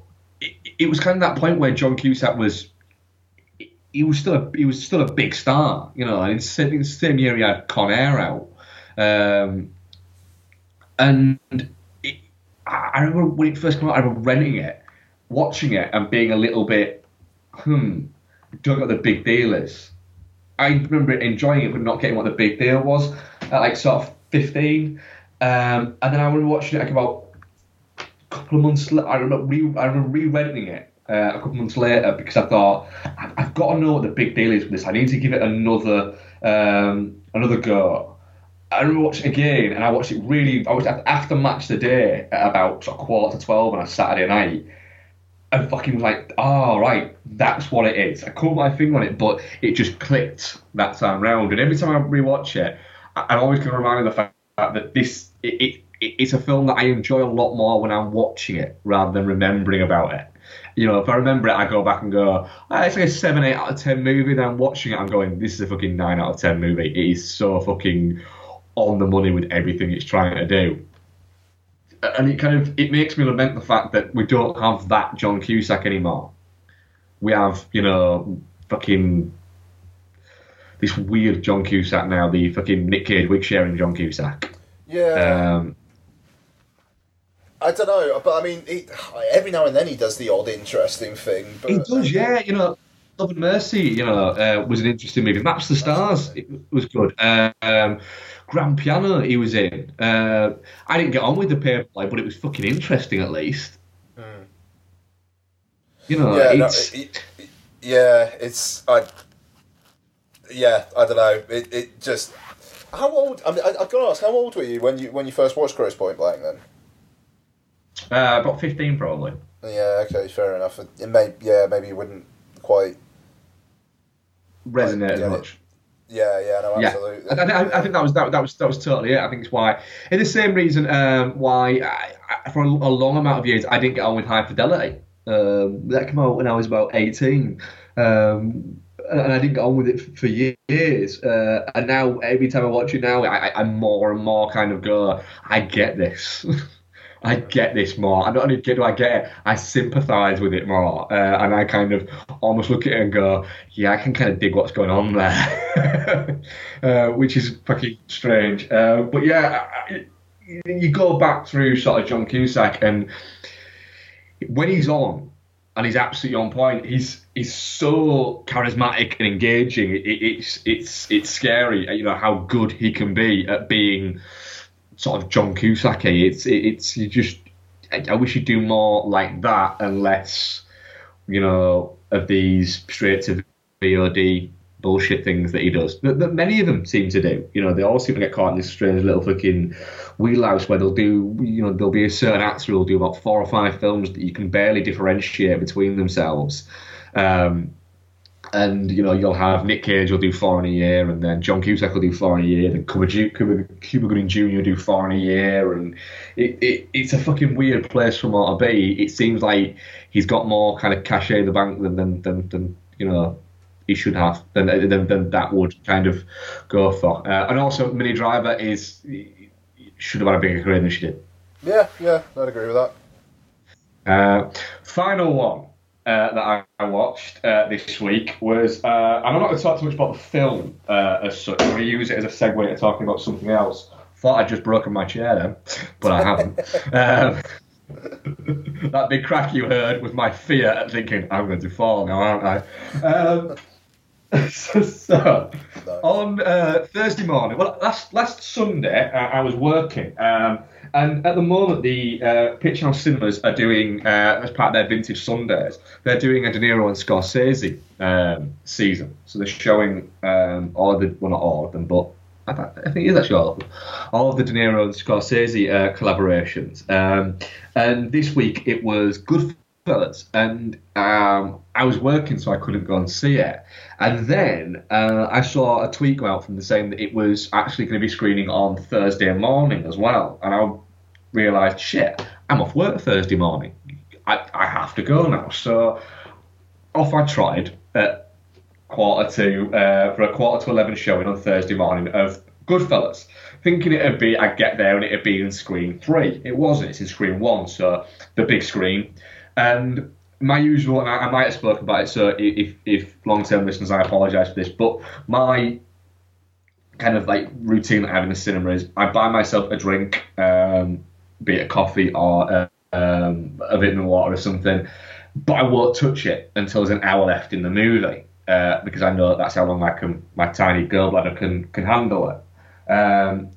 B: it, was kind of that point where John Cusack was. He was still a, he was still a big star, you know. And in the same, the same year, he had Con Air out, um, and it, I remember when it first came out. I remember renting it, watching it, and being a little bit, hmm, don't know what the big deal is. I remember enjoying it, but not getting what the big deal was at like sort of fifteen. Um, and then I remember watching it like about couple of months. I remember re, I remember re-renting it uh, a couple of months later because I thought I've, I've got to know what the big deal is with this. I need to give it another um, another go. I remember watching again, and I watched it really. I watched after match the day at about sort of quarter to twelve on a Saturday night, and fucking was like, "Oh right, that's what it is." I couldn't my finger on it, but it just clicked that time round. And every time I rewatch it, I- I'm always going to remind of the fact that this it, it, it's a film that I enjoy a lot more when I'm watching it rather than remembering about it. You know, if I remember it, I go back and go, ah, it's like a seven, eight out of ten movie. Then I'm watching it, I'm going, this is a fucking nine out of ten movie. It is so fucking on the money with everything it's trying to do. And it kind of it makes me lament the fact that we don't have that John Cusack anymore. We have, you know, fucking this weird John Cusack now, the fucking Nick Cage wig sharing John Cusack.
A: Yeah,
B: Um,
A: I don't know, but I mean, he, every now and then he does the odd interesting thing. But
B: He does, yeah. You know, Love and Mercy, you know, uh, was an interesting movie. Maps the Stars, it was good. Um, Grand Piano, he was in. Uh, I didn't get on with the Paperboy, but it was fucking interesting at least. You know,
A: yeah, no,
B: it's,
A: it, it- yeah, it's I. Yeah, I don't know. It, it just how old? I mean, I, I've got to ask, how old were you when you when you first watched Grosse Pointe Blank? Then.
B: Uh, about 15 probably.
A: Yeah. Okay. Fair enough. It, it may. Yeah. Maybe you wouldn't quite.
B: Resonate as
A: Yeah.
B: much.
A: Yeah. Yeah. No.
B: Yeah,
A: Absolutely.
B: I, I, I think that was that, that was that was totally it. I think it's why, in the same reason um, why I, I, for a, a long amount of years I didn't get on with High Fidelity. Um, that came out when I was about eighteen, um, and I didn't get on with it f- for years. Uh, and now every time I watch it now, I, I, I more and more kind of go, I get this. I get this more. I not only do I get it, I sympathise with it more, uh, and I kind of almost look at it and go, yeah, I can kind of dig what's going on there, uh, which is fucking strange. Uh, but yeah, I- you go back through sort of John Cusack, and when he's on, and he's absolutely on point. He's he's so charismatic and engaging. It, it's it's it's scary, you know, how good he can be at being sort of John Cusack. It's it's you just I, wish he'd do more like that and less, you know, of these straight to VOD bullshit things that he does. That, that many of them seem to do. You know, they all seem to get caught in this strange little fucking wheelhouse where they'll do, you know, there'll be a certain actor who'll do about four or five films that you can barely differentiate between themselves. Um, and you know you'll have Nick Cage will do four in a year, and then John Cusack will do four in a year, then Cuba, Cuba, Cuba Gooding Jr. will do four in a year, and it, it, it's a fucking weird place for him to be. It seems like he's got more kind of cachet in the bank than than, than, than you know he should have than, than, than that would kind of go for. Uh, and also, Minnie Driver is should have had a bigger career than she did.
A: Yeah. Yeah. I'd agree with that.
B: Uh, final one uh, that I, I watched uh, this week was, uh, and I'm not going to talk too much about the film uh, as such. I'm going to use it as a segue to talking about something else. Thought I'd just broken my chair then, but I haven't. um, that big crack you heard was my fear at thinking, I'm going to fall now, aren't I? Um, so, so, on uh, Thursday morning, well, last last Sunday, uh, I was working, um, and at the moment, the uh, Picturehouse Cinemas are doing, uh, as part of their Vintage Sundays, they're doing a De Niro and Scorsese um, season. So they're showing um, all of the, well, not all of them, but I, think it is actually all of them, all of the De Niro and Scorsese uh, collaborations. Um, and this week it was And um, I was working, so I couldn't go and see it. And then uh, I saw a tweet go out from the saying that it was actually going to be screening on Thursday morning as well. And I realised, shit, I'm off work Thursday morning. I, I have have to go now. So off I tried at quarter to uh, for a quarter to eleven showing on Thursday morning of Goodfellas, thinking it'd be I'd get there and it'd be in screen three. It wasn't. It's in screen one, so the big screen. And my usual, I, I might have spoken about it. So if if long term listeners, I apologise for this, but my kind of like routine that I have in the cinema is I buy myself a drink, um, be it a coffee or a, um, a vitamin water or something, but I won't touch it until there's an hour left in the movie uh, because I know that's how long I can, my tiny girl bladder can can handle it. Um,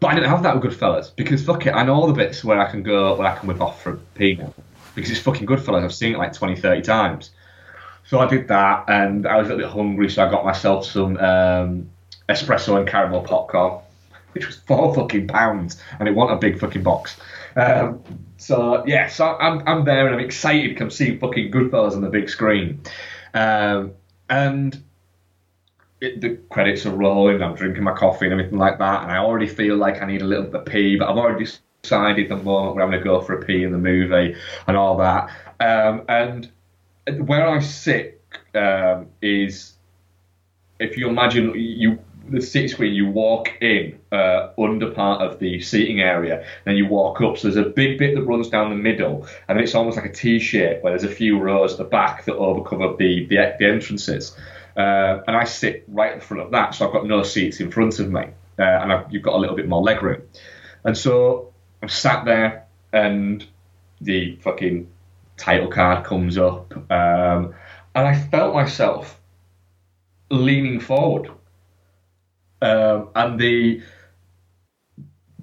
B: but I didn't have that with Goodfellas because fuck it, I know all the bits where I can go, where I can whip off from now because it's fucking Goodfellas. I've seen it like 20, 30 times. So I did that, and I was a little bit hungry, so I got myself some um, espresso and caramel popcorn, which was four fucking pounds, and it wasn't a big fucking box. Um, so yeah, so I'm I'm there and I'm excited to come see fucking Goodfellas on the big screen, um, and it, the credits are rolling. I'm drinking my coffee and everything like that, and I already feel like I need a little bit of pee, but I've already decided the moment where I'm going to go for a pee in the movie and all that. Um, and where I sit um, is, if you imagine you the seat screen, you walk in uh, under part of the seating area, then you walk up. So there's a big bit that runs down the middle, and it's almost like a T shape where there's a few rows at the back that overcover the the, the entrances. Uh, and I sit right the front of that, so I've got no seats in front of me, uh, and I've, you've got a little bit more leg room. And so I'm sat there, and the fucking title card comes up, um, and I felt myself leaning forward um, and the,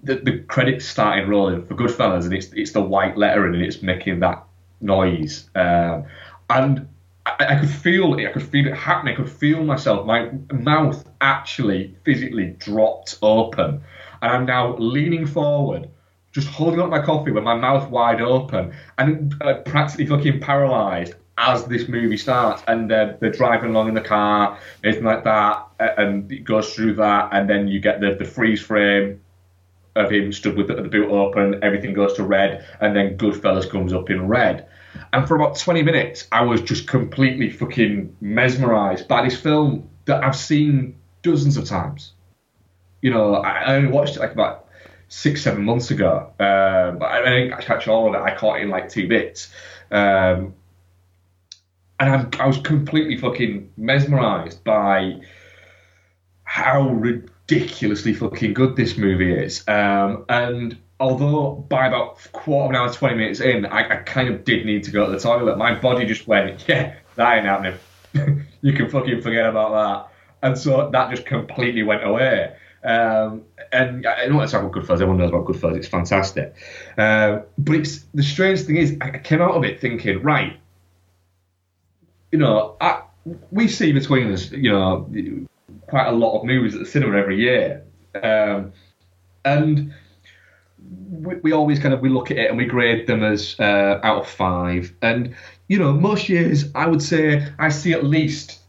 B: the the credits started rolling for Goodfellas, and it's it's the white lettering and it's making that noise, um, and I, I, could feel it. I could feel it happening. I could feel myself. My mouth actually physically dropped open, and I'm now leaning forward. Just holding up my coffee with my mouth wide open and uh, practically fucking paralysed as this movie starts, and they're, they're driving along in the car, anything like that, and it goes through that, and then you get the, the freeze frame of him stood with the, the boot open, everything goes to red, and then Goodfellas comes up in red. And for about 20 minutes, I was just completely fucking mesmerised by this film that I've seen dozens of times. You know, I, I only watched it like about six, seven months ago. Um, I, I didn't catch all of it. I caught it in like two bits. Um, and I'm, I was completely fucking mesmerised by how ridiculously fucking good this movie is. Um, and although by about quarter of an hour, 20 minutes in, I, I, kind of did need to go to the toilet, my body just went, yeah, that ain't happening. you can fucking forget about that. And so that just completely went away. Um, and I know it's about Goodfellas. Everyone knows about Goodfellas. It's fantastic. Uh, but it's the strange thing is, I came out of it thinking, right, you know, I, we see between us, you know, quite a lot of movies at the cinema every year, um, and we, we, always kind of we look at it and we grade them as uh, out of five, and you know, most years I would say I see at least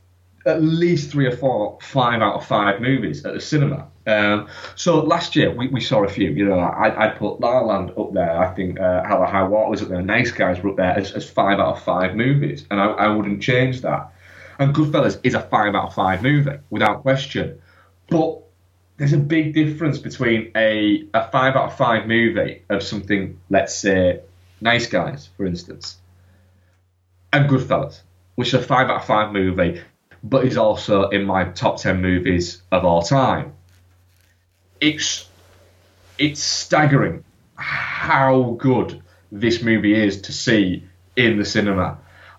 B: at least three or four five out of five movies at the cinema. Um, so last year we, we saw a few. You know, I, I'd put La La Land up there. I think uh, Hell or High Water was up there. Nice Guys were up there as, as five out of five movies, and I, I wouldn't change that. And Goodfellas is a five out of five movie without question. But there's a big difference between a, a five out of five movie of something, let's say, Nice Guys, for instance, and Goodfellas, which is a five out of five movie, but is also in my top ten movies of all time it's it's staggering how good this movie is to see in the cinema.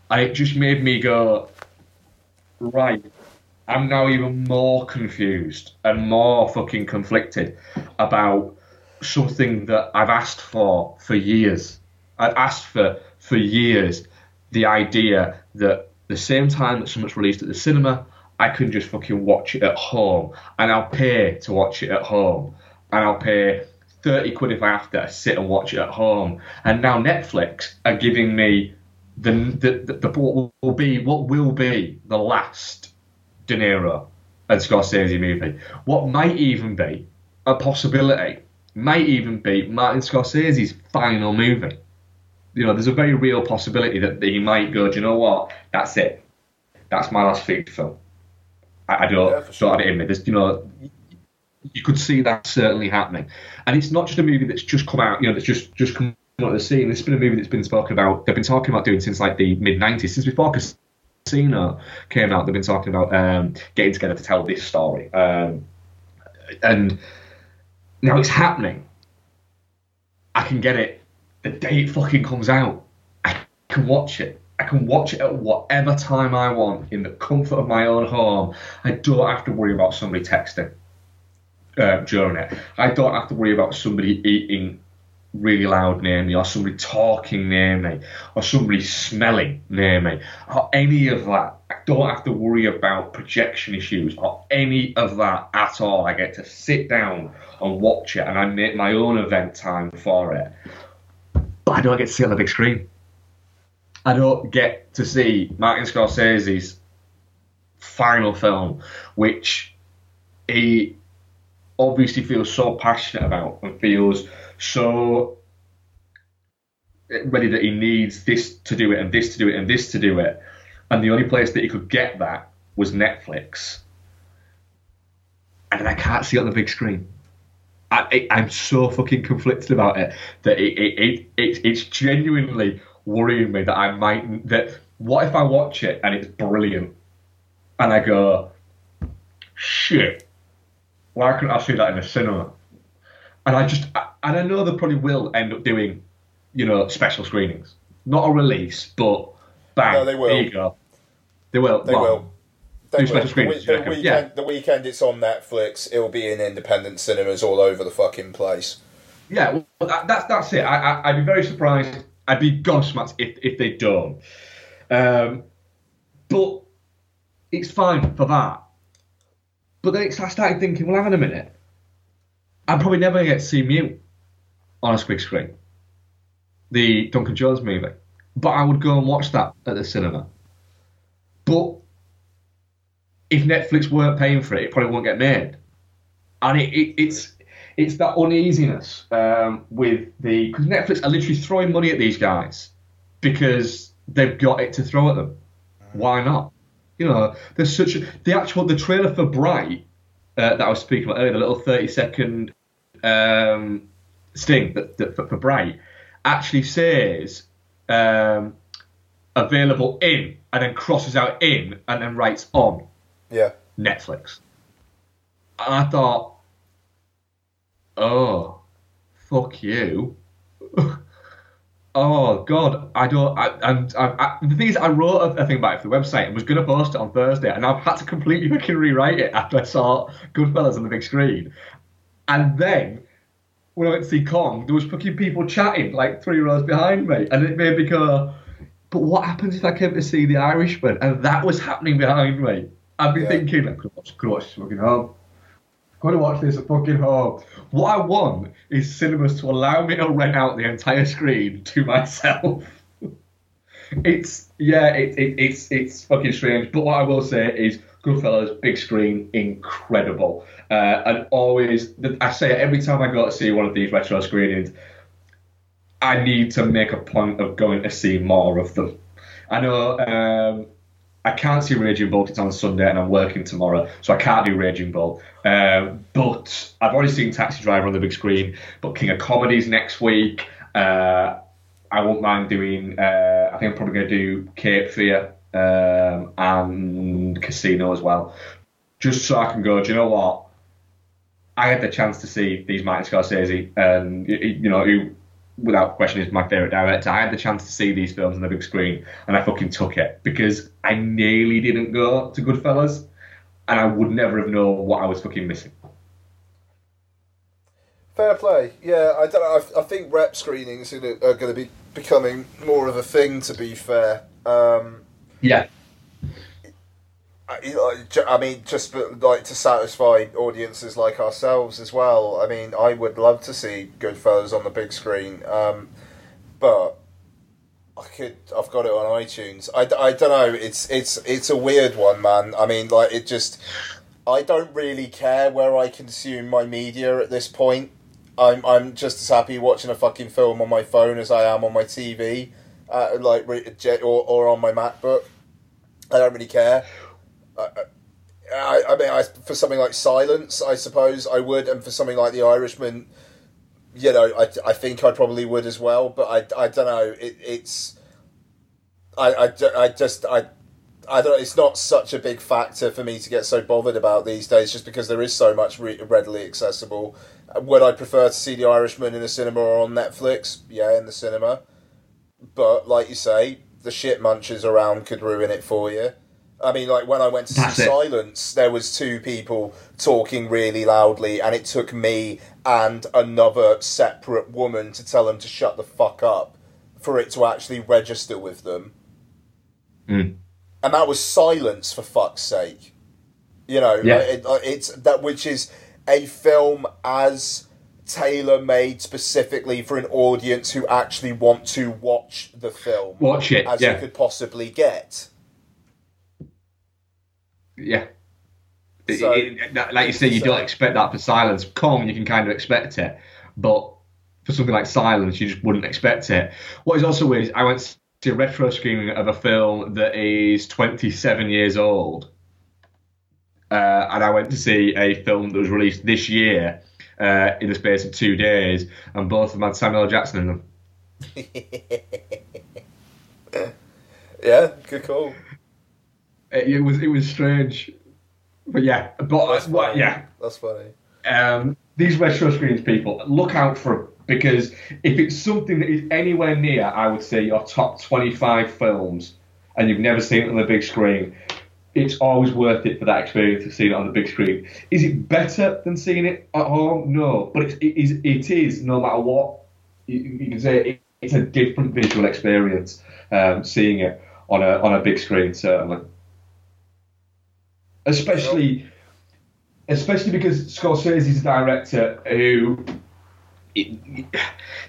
B: And it just made me go, right, I'm now even more confused and more fucking conflicted about something that I've asked for for years. I've asked for for years the idea that the same time that something's released at the cinema, I can just fucking watch it at home and I'll pay to watch it at home and I'll pay 30 quid if I have to sit and watch it at home. And now Netflix are giving me the, the, the, the what will be what will be the last De Niro and Scorsese movie. What might even be a possibility might even be Martin Scorsese's final movie. You know, there's a very real possibility that, that he might go. Do you know what? That's it. That's my last feature film. I, I don't
A: Yeah, for sure.
B: don't have it in me. There's, you know, you could see that certainly happening. And it's not just a movie that's just come out. You know, that's just just come onto the scene. It's been a movie that's been spoken about. They've been talking about doing since like the mid '90s, since before Casino came out. They've been talking about um, getting together to tell this story. Um, and now it's happening. I can get it the day it fucking comes out. I can watch it. I can watch it at whatever time I want in the comfort of my own home. I don't have to worry about somebody texting uh, during it. I don't have to worry about somebody eating really loud near me, or somebody talking near me, or somebody smelling near me, or any of that. I don't have to worry about projection issues or any of that at all. I get to sit down and watch it, and I make my own event time for it. But I don't get to see it on the big screen. I don't get to see Martin Scorsese's final film, which he obviously feels so passionate about and feels so ready that he needs this to do it and this to do it and this to do it. And the only place that he could get that was Netflix. And I can't see it on the big screen. I, I'm so fucking conflicted about it that it, it, it, it, it's genuinely worrying me that I might. That what if I watch it and it's brilliant, and I go, shit, why couldn't I see that in a cinema? And I just, I, and I know they probably will end up doing, you know, special screenings, not a release, but bang,
A: No, they will.
B: there you go. They will.
A: They
B: Well,
A: will. They
B: do
A: will.
B: special
A: The, we- the weekend,
B: Yeah.
A: the weekend it's on Netflix. It'll be in independent cinemas all over the fucking place.
B: Yeah, well, that, that's that's it. I, I, I'd be very surprised. I'd be gobsmacked if if they don't. Um, but it's fine for that. But then I started thinking, well, hang on a minute. I'm probably never going to get to see Mute on a screen, the Duncan Jones movie. But I would go and watch that at the cinema. But if Netflix weren't paying for it, it probably won't get made. And it, it, it's it's that uneasiness um, with the because Netflix are literally throwing money at these guys because they've got it to throw at them. Why not? You know, there's such a, the actual the trailer for Bright uh, that I was speaking about earlier, the little thirty second um, sting that, that for, for Bright actually says um, available in and then crosses out in and then writes on
A: Yeah.
B: Netflix. And I thought, oh, fuck you. oh God, I don't. I, and I, I, the thing is, I wrote a, a thing about it for the website and was going to post it on Thursday, and I've had to completely fucking rewrite it after I saw Goodfellas on the big screen. And then when I went to see Kong, there was fucking people chatting like three rows behind me, and it made me go. But what happens if I came to see The Irishman and that was happening behind me? I'd be
A: Yeah.
B: thinking, I could watch, could watch this fucking home. Have watched this at fucking home. What I want is cinemas to allow me to rent out the entire screen to myself. it's yeah, it, it, it's it's fucking strange. But what I will say is, Goodfellas big screen, incredible. Uh, and always, I say it every time I go to see one of these retro screenings. I need to make a point of going to see more of them. I know um, I can't see Raging Bull. it's on Sunday and I'm working tomorrow, so I can't do Raging Bull. Um, but I've already seen Taxi Driver on the big screen. But King of Comedies next week. Uh, I won't mind doing. Uh, I think I'm probably going to do Cape Fear um, and Casino as well, just so I can go. Do you know what? I had the chance to see these Martin Scorsese, and you know who, without question, is my favorite director. I had the chance to see these films on the big screen, and I fucking took it because I nearly didn't go to Goodfellas, and I would never have known what I was fucking missing.
A: Fair play. Yeah, I don't know. I, I think rep screenings are going to be becoming more of a thing. To be fair, um,
B: Yeah,
A: I, like, ju- I mean, just like to satisfy audiences like ourselves as well. I mean, I would love to see Goodfellas on the big screen, um, but I could. I've got it on iTunes. I, I don't know. It's it's it's a weird one, man. I mean, like it just. I don't really care where I consume my media at this point. I'm I'm just as happy watching a fucking film on my phone as I am on my TV, uh, like or or on my MacBook. I don't really care. I, I, mean, I, for something like Silence, I suppose I would, and for something like The Irishman, you know, I, I think I probably would as well. But I, I don't know. It, it's I, I, I just I I don't. It's not such a big factor for me to get so bothered about these days, just because there is so much re- readily accessible. Would I prefer to see The Irishman in the cinema or on Netflix? Yeah, in the cinema. But like you say, the shit munchers around could ruin it for you. I mean, like when I went to
B: That's
A: see
B: it.
A: Silence, there was two people talking really loudly, and it took me and another separate woman to tell them to shut the fuck up for it to actually register with them
B: Mm.
A: and that was silence for fuck's sake. You know,
B: Yeah.
A: it, it's that which is a film as tailor made specifically for an audience who actually want to watch the film
B: Watch it.
A: as
B: yeah.
A: you could possibly get.
B: Yeah.
A: So-
B: it- it- like you say, you
A: so-
B: don't expect that for silence. Kong, you can kind of expect it, but for something like silence, you just wouldn't expect it. What is also weird is I went to see a retro screening of a film that is 27 years old, uh, and I went to see a film that was released this year uh, in the space of two days, and both of them had Samuel L. Jackson in them.
A: Yeah, good call.
B: It, it was it was strange, but yeah, but
A: That's
B: what,
A: funny.
B: yeah.
A: That's funny.
B: um, these retro screens, people, look out for them because if it's something that is anywhere near, I would say your top 25 films, and you've never seen it on the big screen, it's always worth it for that experience of seeing it on the big screen. Is it better than seeing it at home? No, but it's, it is. It is no matter what. You, you can say it, it's a different visual experience um, seeing it on a on a big screen, certainly. Especially especially because Scorsese's a director who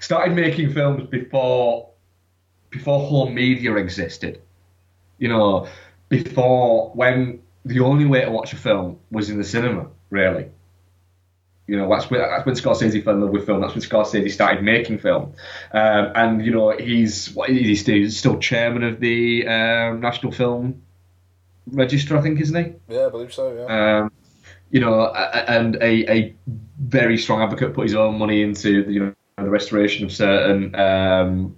B: started making films before before home media existed. You know, before when the only way to watch a film was in the cinema, really. You know, that's when, that's when Scorsese fell in love with film. That's when Scorsese started making film. Um, and, you know, he's, what, he's still chairman of the um, National Film Register, I think, isn't he?
A: Yeah, I believe so. Yeah.
B: um, you know, and a, a very strong advocate put his own money into the, you know the restoration of certain um,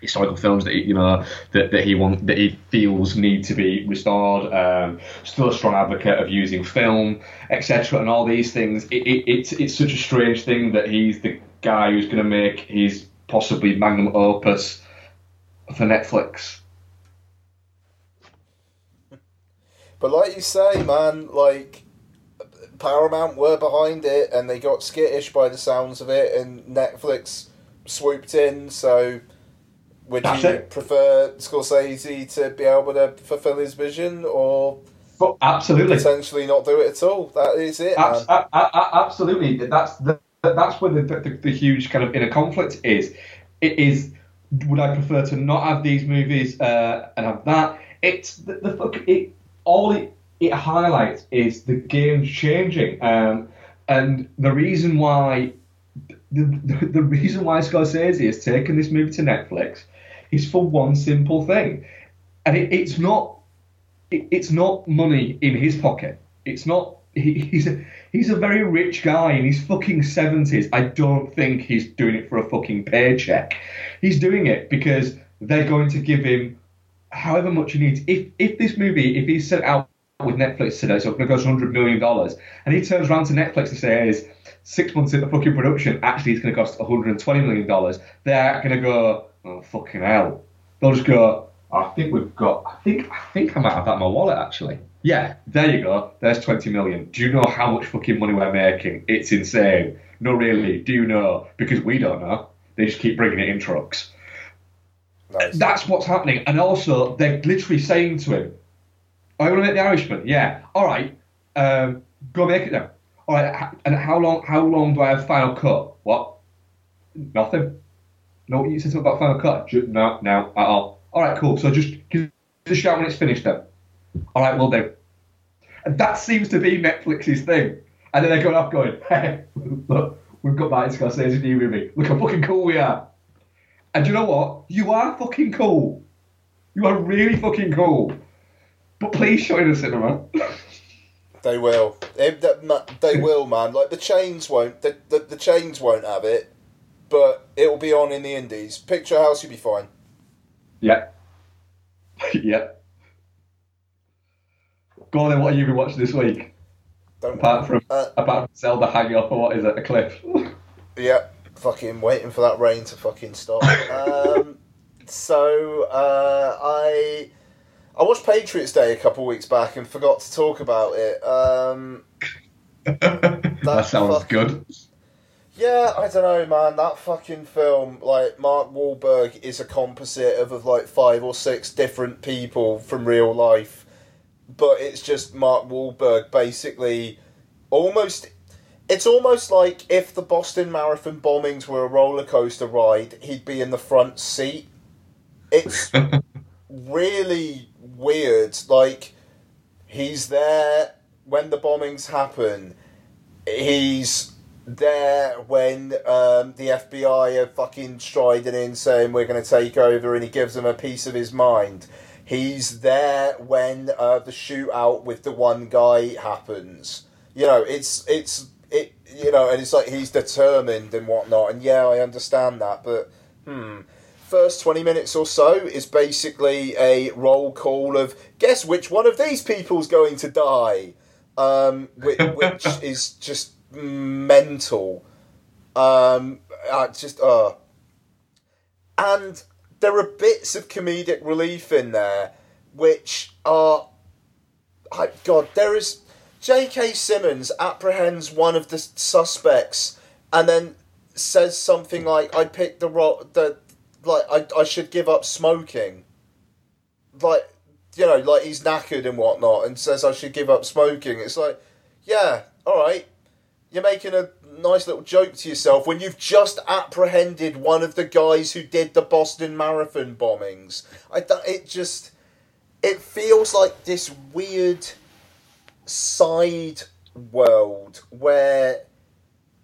B: historical films that he, you know that, that he want that he feels need to be restored. Um, still a strong advocate of using film, etc. And all these things. It, it, it's it's such a strange thing that he's the guy who's going to make his possibly magnum opus for Netflix.
A: But like you say, man, like Paramount were behind it, and they got skittish by the sounds of it, and Netflix swooped in. So, would
B: That's
A: you
B: it.
A: prefer Scorsese to be able to fulfill his vision, or
B: But absolutely.
A: potentially not do it at all? That is it.
B: Abs- a- a- absolutely. That's the, that's where the, the, the huge kind of inner conflict is. It is. Would I prefer to not have these movies uh, and have that? It's the, the fuck. It all it it highlights is the game's changing, um, and the reason why the, the, the reason why Scorsese has taken this movie to Netflix is for one simple thing, and it, it's not it, it's not money in his pocket. It's not. He, he's a he's a very rich guy in his fucking seventies. I don't think he's doing it for a fucking paycheck. He's doing it because they're going to give him however much he needs. If if this movie, if he's sent out with Netflix today, so it's going to cost hundred million dollars, and he turns around to Netflix and says six months into fucking production, actually it's going to cost 120 million dollars, they're going to go, oh fucking hell. They'll just go, I think we've got. I think I think I might have that in my wallet actually. Yeah, there you go. There's 20 million. Do you know how much fucking money we're making? It's insane. No, really. Do you know? Because we don't know. They just keep bringing it in trucks.
A: Nice.
B: That's what's happening. And also, they're literally saying to him, "I want to make the Irishman." Yeah. All right. Um, go make it then. All right. And how long? How long do I have final cut? What? Nothing. No, you said something about final cut. No, no, at all. All right, cool. So just give a shout when it's finished then. All right, we'll do. And that seems to be Netflix's thing. And then they're going off going, hey, look, we've got Martin Scorsese's new movie. Look how fucking cool we are. And you know what? You are fucking cool. You are really fucking cool. But please show it in the cinema.
A: They will. They, they will, man. Like the chains won't. The, the, the chains won't have it, but it will be on in the indies. Picturehouse, you'll be fine.
B: Yeah. yeah. Go on then. What have you been watching this week?
A: Don't
B: Apart from
A: uh,
B: apart from Zelda hanging off, or what is it? A cliff.
A: Yeah, fucking waiting for that rain to fucking stop. um, so uh, I I watched Patriots Day a couple weeks back and forgot to talk about it. Um,
B: that sounds
A: fuck-
B: good.
A: yeah, I don't know, man. That fucking film, like Mark Wahlberg, is a composite of, of like five or six different people from real life, but it's just Mark Wahlberg basically almost. It's almost like if the Boston Marathon bombings were a roller coaster ride, he'd be in the front seat. It's really weird. Like, he's there when the bombings happen. He's there when um, the FBI are fucking striding in saying we're going to take over and he gives them a piece of his mind. He's there when uh, the shootout with the one guy happens. You know, it's it's it. You know, and it's like he's determined and whatnot. And yeah, I understand that, but hmm. First twenty minutes or so is basically a roll call of guess which one of these people's going to die, um, which, which is just mental. Um, I just uh, and there are bits of comedic relief in there, which are, I, God, there is. J.K. Simmons apprehends one of the suspects and then says something like, "I picked the ro- the like I I should give up smoking." Like you know, like he's knackered and whatnot, and says I should give up smoking. It's like, yeah, all right, you're making a nice little joke to yourself when you've just apprehended one of the guys who did the Boston Marathon bombings. I th- it just it feels like this weird side world where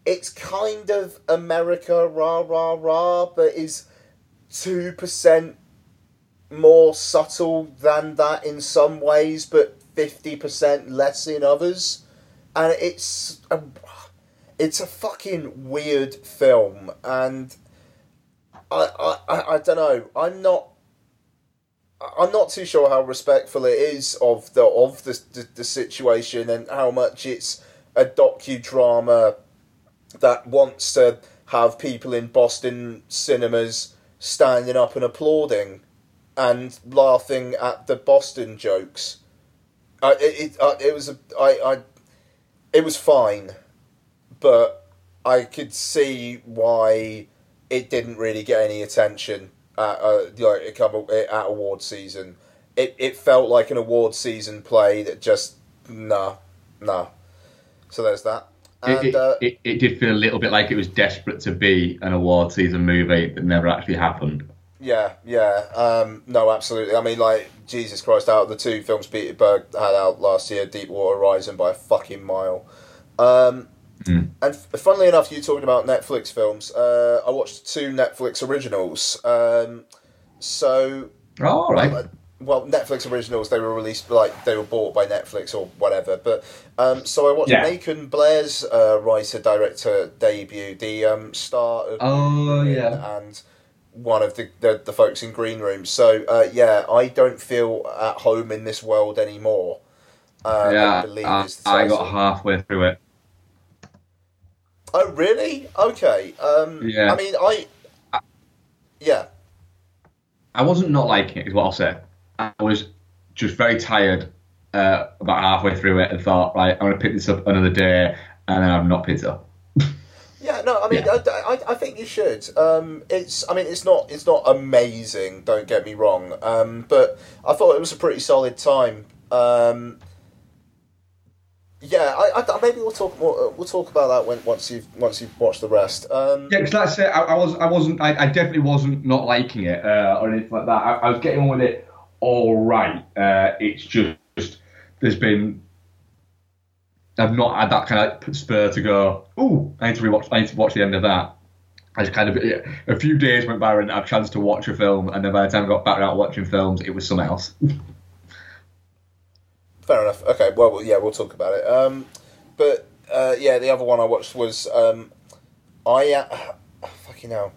A: it's kind of America rah rah rah, but is two percent more subtle than that in some ways, but fifty percent less in others, and it's a, it's a fucking weird film, and I I, I, I don't know. I'm not. I'm not too sure how respectful it is of the of the, the, the situation and how much it's a docudrama that wants to have people in Boston cinemas standing up and applauding and laughing at the Boston jokes. It it, uh, it was a I, I it was fine, but I could see why it didn't really get any attention at uh, like a couple at award season. It it felt like an award season play that just nah nah. So there's that. And
B: It, it,
A: uh,
B: it, it did feel a little bit like it was desperate to be an award season movie that never actually happened.
A: Yeah, yeah. Um, no, absolutely. I mean, like, Jesus Christ, out of the two films Peter Berg had out last year, Deepwater Horizon by a fucking mile. Um,
B: Mm.
A: And f- funnily enough, you talking about Netflix films. Uh, I watched two Netflix originals. Um, so,
B: Oh, all right.
A: uh, well, Netflix originals, they were released, like, they were bought by Netflix or whatever. But, um, so I watched
B: Yeah.
A: Macon Blair's uh, writer-director debut, the um, star of
B: Oh,
A: Green
B: yeah.
A: and one of the, the, the folks in Green Room. So, uh, yeah, I don't feel at home in this world anymore. Uh, I
B: yeah,
A: believe
B: I,
A: is the
B: I got halfway through it.
A: Oh, really? Okay. Um,
B: Yeah.
A: I mean, I. Yeah.
B: I wasn't not liking it, is what I'll say. I was just very tired uh, about halfway through it and thought, right, I'm going to pick this up another day, and then I've not picked it up.
A: Yeah, no, I mean,
B: Yeah.
A: I, I, I think you should. Um, it's, I mean, it's not, it's not amazing. Don't get me wrong. Um, but I thought it was a pretty solid time. Um, yeah, I, I, maybe we'll talk more. We'll talk about that when once you've once you've watched the rest. Um,
B: Yeah, because that's it. I, I was, I wasn't, I, I definitely wasn't not liking it uh, or anything like that. I, I was getting on with it all right. Uh, it's just there's been I've not had that kind of spur to go. Oh, I need to rewatch. I need to watch the end of that. I just kind of a few days went by and I had a chance to watch a film, and then by the time I got back out watching films, it was something else.
A: Fair enough. Okay, well, yeah, we'll talk about it. Um, but uh, yeah, the other one I watched was um, I uh, fucking hell.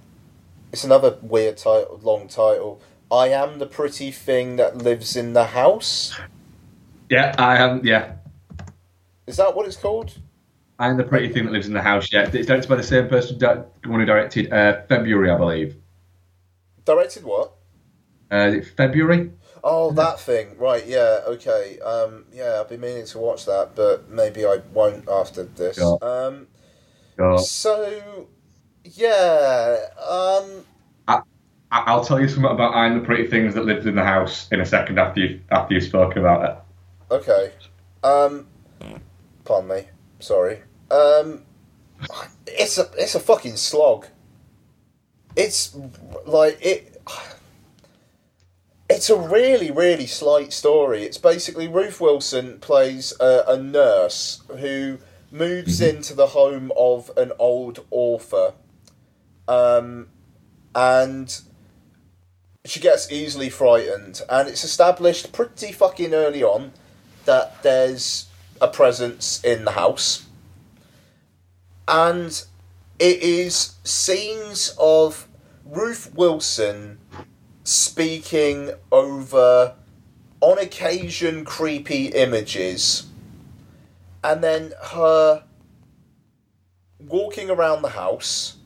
A: It's another weird title, long title. I am the pretty thing that lives in the house.
B: Yeah, I am. Yeah,
A: Is that what it's called?
B: I'm the pretty thing that lives in the house. Yeah, it's directed by the same person, that one who directed uh, February, I believe.
A: Directed what?
B: Uh, February?
A: Oh, that thing. Right, yeah, okay. Um, yeah, I've been meaning to watch that, but maybe I won't after this.
B: Sure.
A: Um,
B: Sure.
A: so, yeah, um,
B: I, I'll tell you something about I'm the pretty things that lives in the house in a second after you after you've spoken about it.
A: okay. Um, pardon me. Sorry. Um, it's a it's a fucking slog. It's like it. It's a really, really slight story. It's basically Ruth Wilson plays a, a nurse who moves into the home of an old author, um, and she gets easily frightened. And it's established pretty fucking early on that there's a presence in the house, and it is scenes of Ruth Wilson speaking over, on occasion, creepy images, and then her walking around the house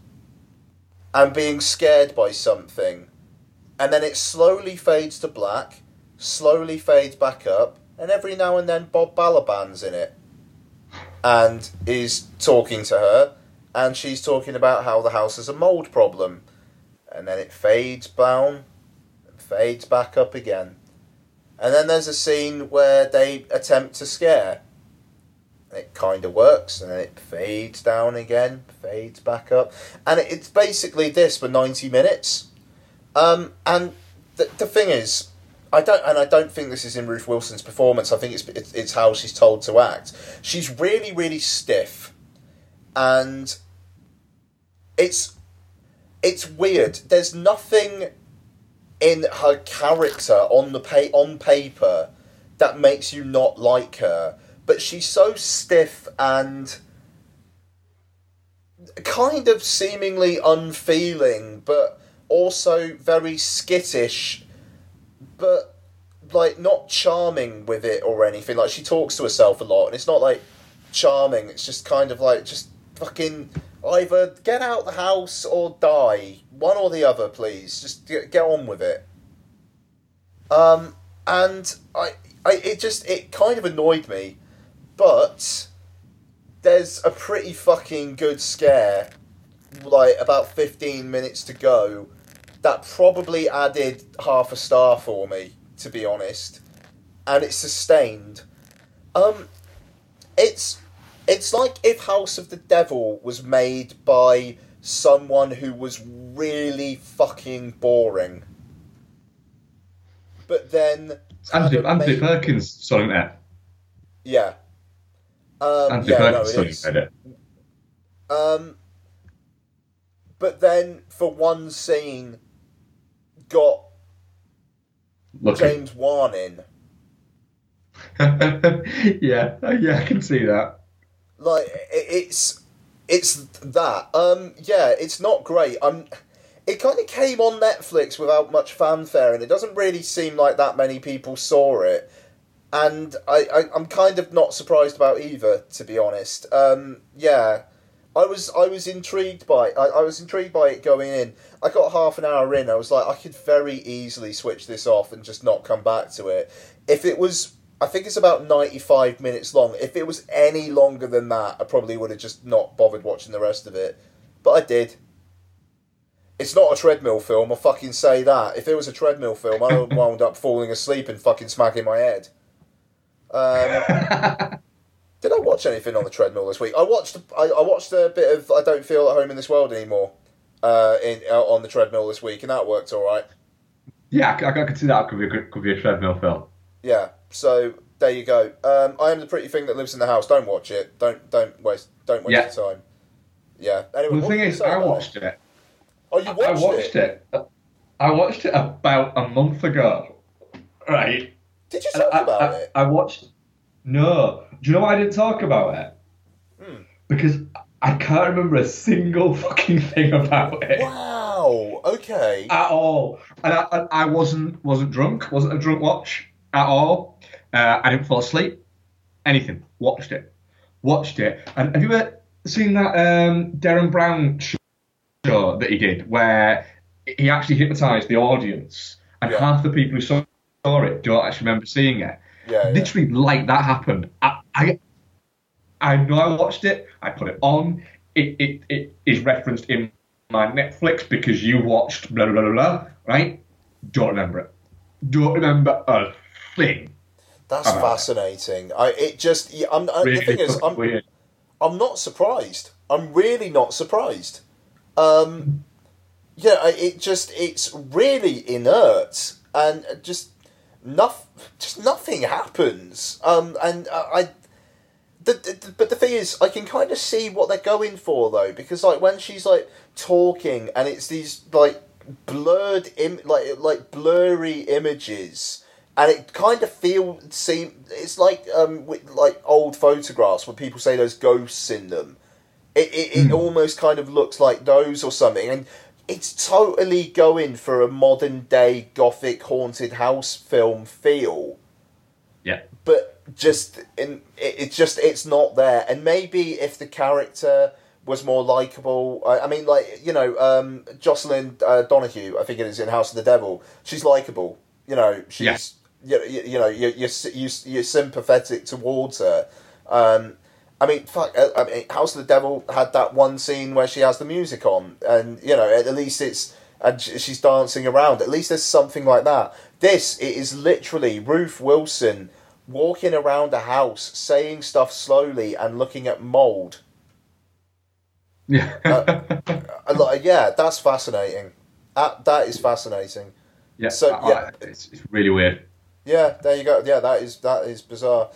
A: and being scared by something, and then it slowly fades to black, slowly fades back up, and every now and then Bob Balaban's in it and is talking to her, and she's talking about how the house has a mold problem, and then it fades down, fades back up again, and then there's a scene where they attempt to scare. It kind of works, and then it fades down again, fades back up, and it's basically this for ninety minutes. Um, and the the thing is, I don't, and I don't think this is in Ruth Wilson's performance. I think it's, it's how she's told to act. She's really, really stiff, and it's it's weird. There's nothing in her character on the pa- on paper that makes you not like her, but she's so stiff and kind of seemingly unfeeling, but also very skittish but like not charming with it or anything. Like she talks to herself a lot, and it's not like charming. It's just kind of like just fucking either get out the house or die, one or the other, please. Just get, get on with it. Um, and I, I, it just it kind of annoyed me, but there's a pretty fucking good scare, like about fifteen minutes to go, that probably added half a star for me, to be honest, and it's sustained. Um, it's it's like if House of the Devil was made by someone who was really fucking boring, but then
B: Anthony, Anthony
A: made-
B: Perkins sorry that.
A: yeah. Um,
B: Anthony
A: yeah, no,
B: Perkins
A: it
B: sorry
A: is.
B: it.
A: Um, but then for one scene, got
B: Look.
A: James Wan in.
B: yeah, yeah, I can see that.
A: Like it's it's that. Um, yeah, it's not great. Um, it kind of came on Netflix without much fanfare, and it doesn't really seem like that many people saw it. And I, I I'm kind of not surprised about either, to be honest. Um, yeah. I was I was intrigued by I, I was intrigued by it going in. I got half an hour in. I was like, I could very easily switch this off and just not come back to it. If it was, I think it's about ninety five minutes long. If it was any longer than that, I probably would have just not bothered watching the rest of it. But I did. It's not a treadmill film. I'll fucking say that. If it was a treadmill film, I would have wound up falling asleep and fucking smacking my head. Um, did I watch anything on the treadmill this week? I watched. I, I watched a bit of. I don't feel at home in this world anymore. Uh, in uh, on the treadmill this week, and that worked all right.
B: yeah, I, I can see that could be a, could be a treadmill film.
A: Yeah. So there you go. Um, I am the pretty thing that lives in the house. Don't watch it. Don't don't waste don't waste
B: Yeah.
A: your time. Yeah. Anyway,
B: Well, the thing is, I watched
A: it.
B: it.
A: Oh, you watched, it?
B: I watched it. I watched it about a month ago. Right.
A: Did you talk
B: I,
A: about
B: I,
A: it?
B: I watched. No. Do you know why I didn't talk about it?
A: Hmm.
B: Because I can't remember a single fucking thing about it
A: Wow. Okay.
B: at all. And I, I, I wasn't wasn't drunk. Wasn't a drunk watch at all. Uh, I didn't fall asleep. Anything. Watched it. Watched it. And have you ever seen that um, Derren Brown show that he did, where he actually hypnotised the audience, and
A: Yeah.
B: half the people who saw it don't actually remember seeing it.
A: Yeah. yeah.
B: Literally, like that happened. I, I, I know I watched it. I put it on. It, it, it is referenced in my Netflix because you watched blah blah blah blah. Right? Don't remember it. Don't remember a
A: That's fascinating. I it just I'm, uh,
B: Really
A: the thing is I'm
B: weird.
A: I'm not surprised. I'm really not surprised. Um, yeah, I- it just it's really inert and just nothing. Just nothing happens. Um, and I. The, the, but the thing is, I can kind of see what they're going for though, because like when she's like talking and it's these like blurred Im- like like blurry images and it kind of feel seem it's like um with, like old photographs where people say there's ghosts in them. It, it, it almost kind of looks like those or something. And it's totally going for a modern day gothic haunted house film feel.
B: Yeah.
A: but just in it, it's just it's not there. And maybe if the character was more likable I, I mean like you know um Jocelin uh, donahue i think it is in house of the devil she's likable. You know she's you, you, you know you're, you're, you're sympathetic towards her um I mean, fuck. uh, I mean, House of the Devil had that one scene where she has the music on, and you know, at least it's and she's dancing around. At least there's something like that. This it is literally Ruth Wilson walking around a house, saying stuff slowly and looking at mold.
B: Yeah.
A: Lot- yeah, that's fascinating. That, that is fascinating.
B: yeah.
A: so, yeah.
B: it's, it's really weird.
A: Yeah, there you go. Yeah, that is that is bizarre.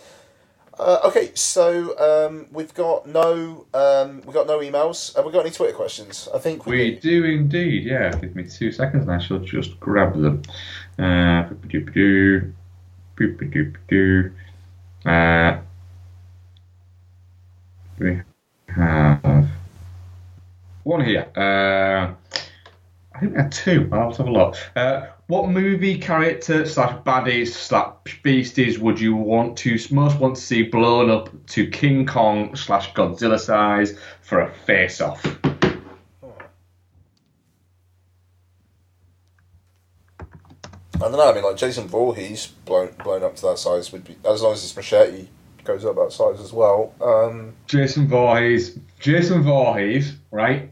A: Uh, okay, so um, we've got no um, we've got no emails. Have we got any Twitter questions? I think we,
B: We do indeed, yeah. Give me two seconds and I shall just grab them. Uh. Uh, we have one here. Uh, I think there are two. I'll have to have a look. Uh, what movie character slash baddies slash beasties would you want to most want to see blown up to King Kong slash Godzilla size for a face off?
A: I don't know. I mean, like Jason Voorhees blown blown up to that size would be as long as his machete goes up that size as well. Um,
B: Jason Voorhees, Jason Voorhees, right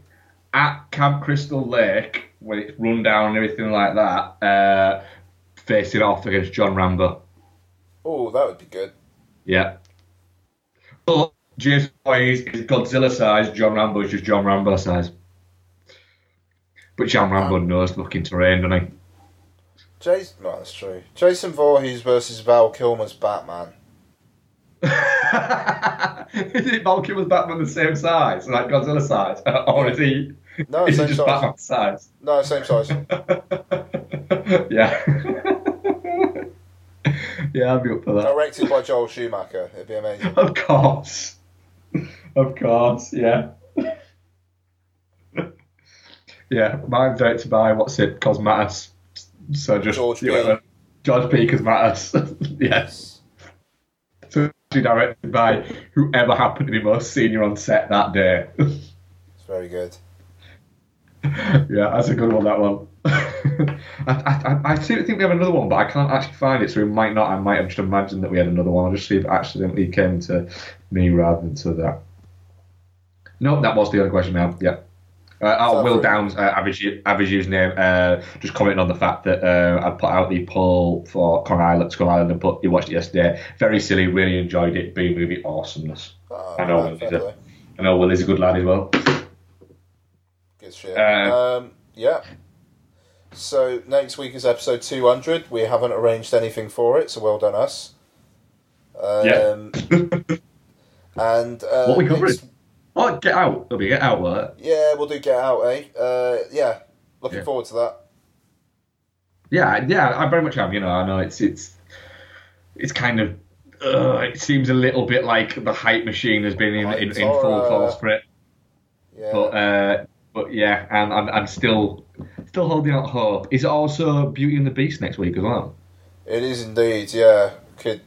B: at Camp Crystal Lake when it's run down and everything like that, uh, facing off against John Rambo.
A: oh, that would be good.
B: Yeah. But Jason Voorhees is Godzilla size. John Rambo is just John Rambo size. But John Rambo knows looking terrain, doesn't he?
A: Jason, no, that's true. Jason Voorhees versus Val Kilmer's Batman.
B: Is it Val Kilmer's Batman the same size, like Godzilla size, or is he?
A: No,
B: is he
A: same
B: just
A: size.
B: Batman size?
A: No, same size.
B: yeah. yeah, I'd be up for that.
A: Directed by Joel Schumacher. It'd be amazing.
B: Of course. Of course, yeah. yeah, mine's directed by, what's it, Cosmatos. So just
A: George
B: you know,
A: P.
B: George P. Cosmatos. yes. Directed by whoever happened to be most senior on set that day.
A: It's very good.
B: yeah, that's a good one, that one. I, I, I- I think we have another one, but I can't actually find it, so we might not. I might have just imagined that we had another one. I'll just see if it accidentally came to me rather than to that. No, that was the other question now. Yeah. Uh, oh, Will Downs, uh, average, average username, uh, just commenting on the fact that uh, I put out the poll for Kong Island, Skull Island, and put, you watched it yesterday. Very silly, really enjoyed it. B movie awesomeness.
A: Oh,
B: I know,
A: man, fair
B: he's a- I know Will is a good lad as well.
A: Good shit.
B: Uh,
A: um, yeah. So next week is episode 200. We haven't arranged anything for it, so well done us. Um,
B: Yeah.
A: and uh,
B: What we covering?
A: next-
B: Oh, get out. There'll be get out, will it?
A: yeah, we'll do Get Out, eh? Uh, yeah, looking
B: Yeah.
A: forward to that.
B: Yeah, yeah, I very much am. You know, I know it's it's it's kind of uh, it seems a little bit like the hype machine has been in, in, in full force for it.
A: Yeah.
B: But uh, but yeah, and I'm, I'm still still holding out hope. Is it also Beauty and the Beast next week as well?
A: It is indeed, yeah. Could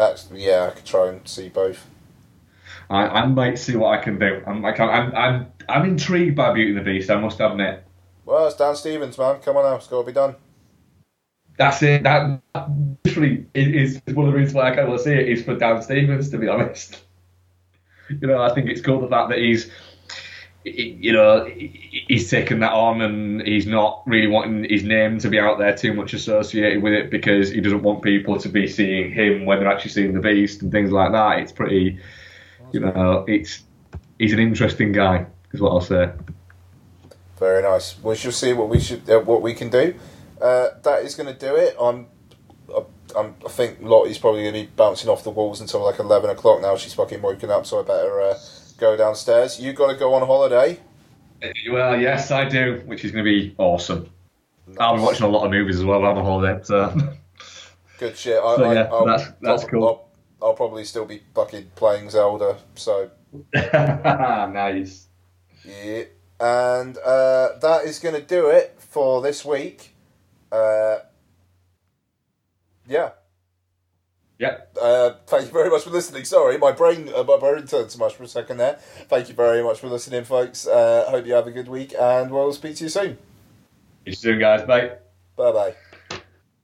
A: actually, yeah, I could try and see both.
B: I, I might see what I can do. I'm like I'm I'm I'm intrigued by Beauty and the Beast. I must admit.
A: Well, it's Dan Stevens, man. Come on now, it's got to be done.
B: That's it. That that literally is, is one of the reasons why I can't see it is for Dan Stevens, to be honest. You know, I think it's cool the fact that he's, you know, he's taken that on and he's not really wanting his name to be out there too much associated with it because he doesn't want people to be seeing him when they're actually seeing the Beast and things like that. It's pretty, you know, it's he's an interesting guy, is what I'll say.
A: Very nice. We shall see what we should, uh, what we can do. Uh, that is going to do it. I'm, uh, I'm, I think Lottie's probably going to be bouncing off the walls until like eleven o'clock now. She's fucking woken up, so I better uh, go downstairs. You got to go on holiday.
B: Well, yes, I do, which is going to be awesome. I'll be watching a lot of movies as well on holiday, so.
A: Good shit. I,
B: So,
A: I,
B: yeah,
A: I'll,
B: that's- that's
A: I'll,
B: cool.
A: I'll, I'll probably still be fucking playing Zelda. So
B: nice.
A: yeah, and uh, that is going to do it for this week. Uh, yeah.
B: Yep.
A: Uh, thank you very much for listening. Sorry, my brain, uh, my brain turned to much for a second there. Thank you very much for listening, folks. Uh, hope you have a good week, and we'll speak to you soon.
B: See you soon, guys. Bye.
A: Bye bye.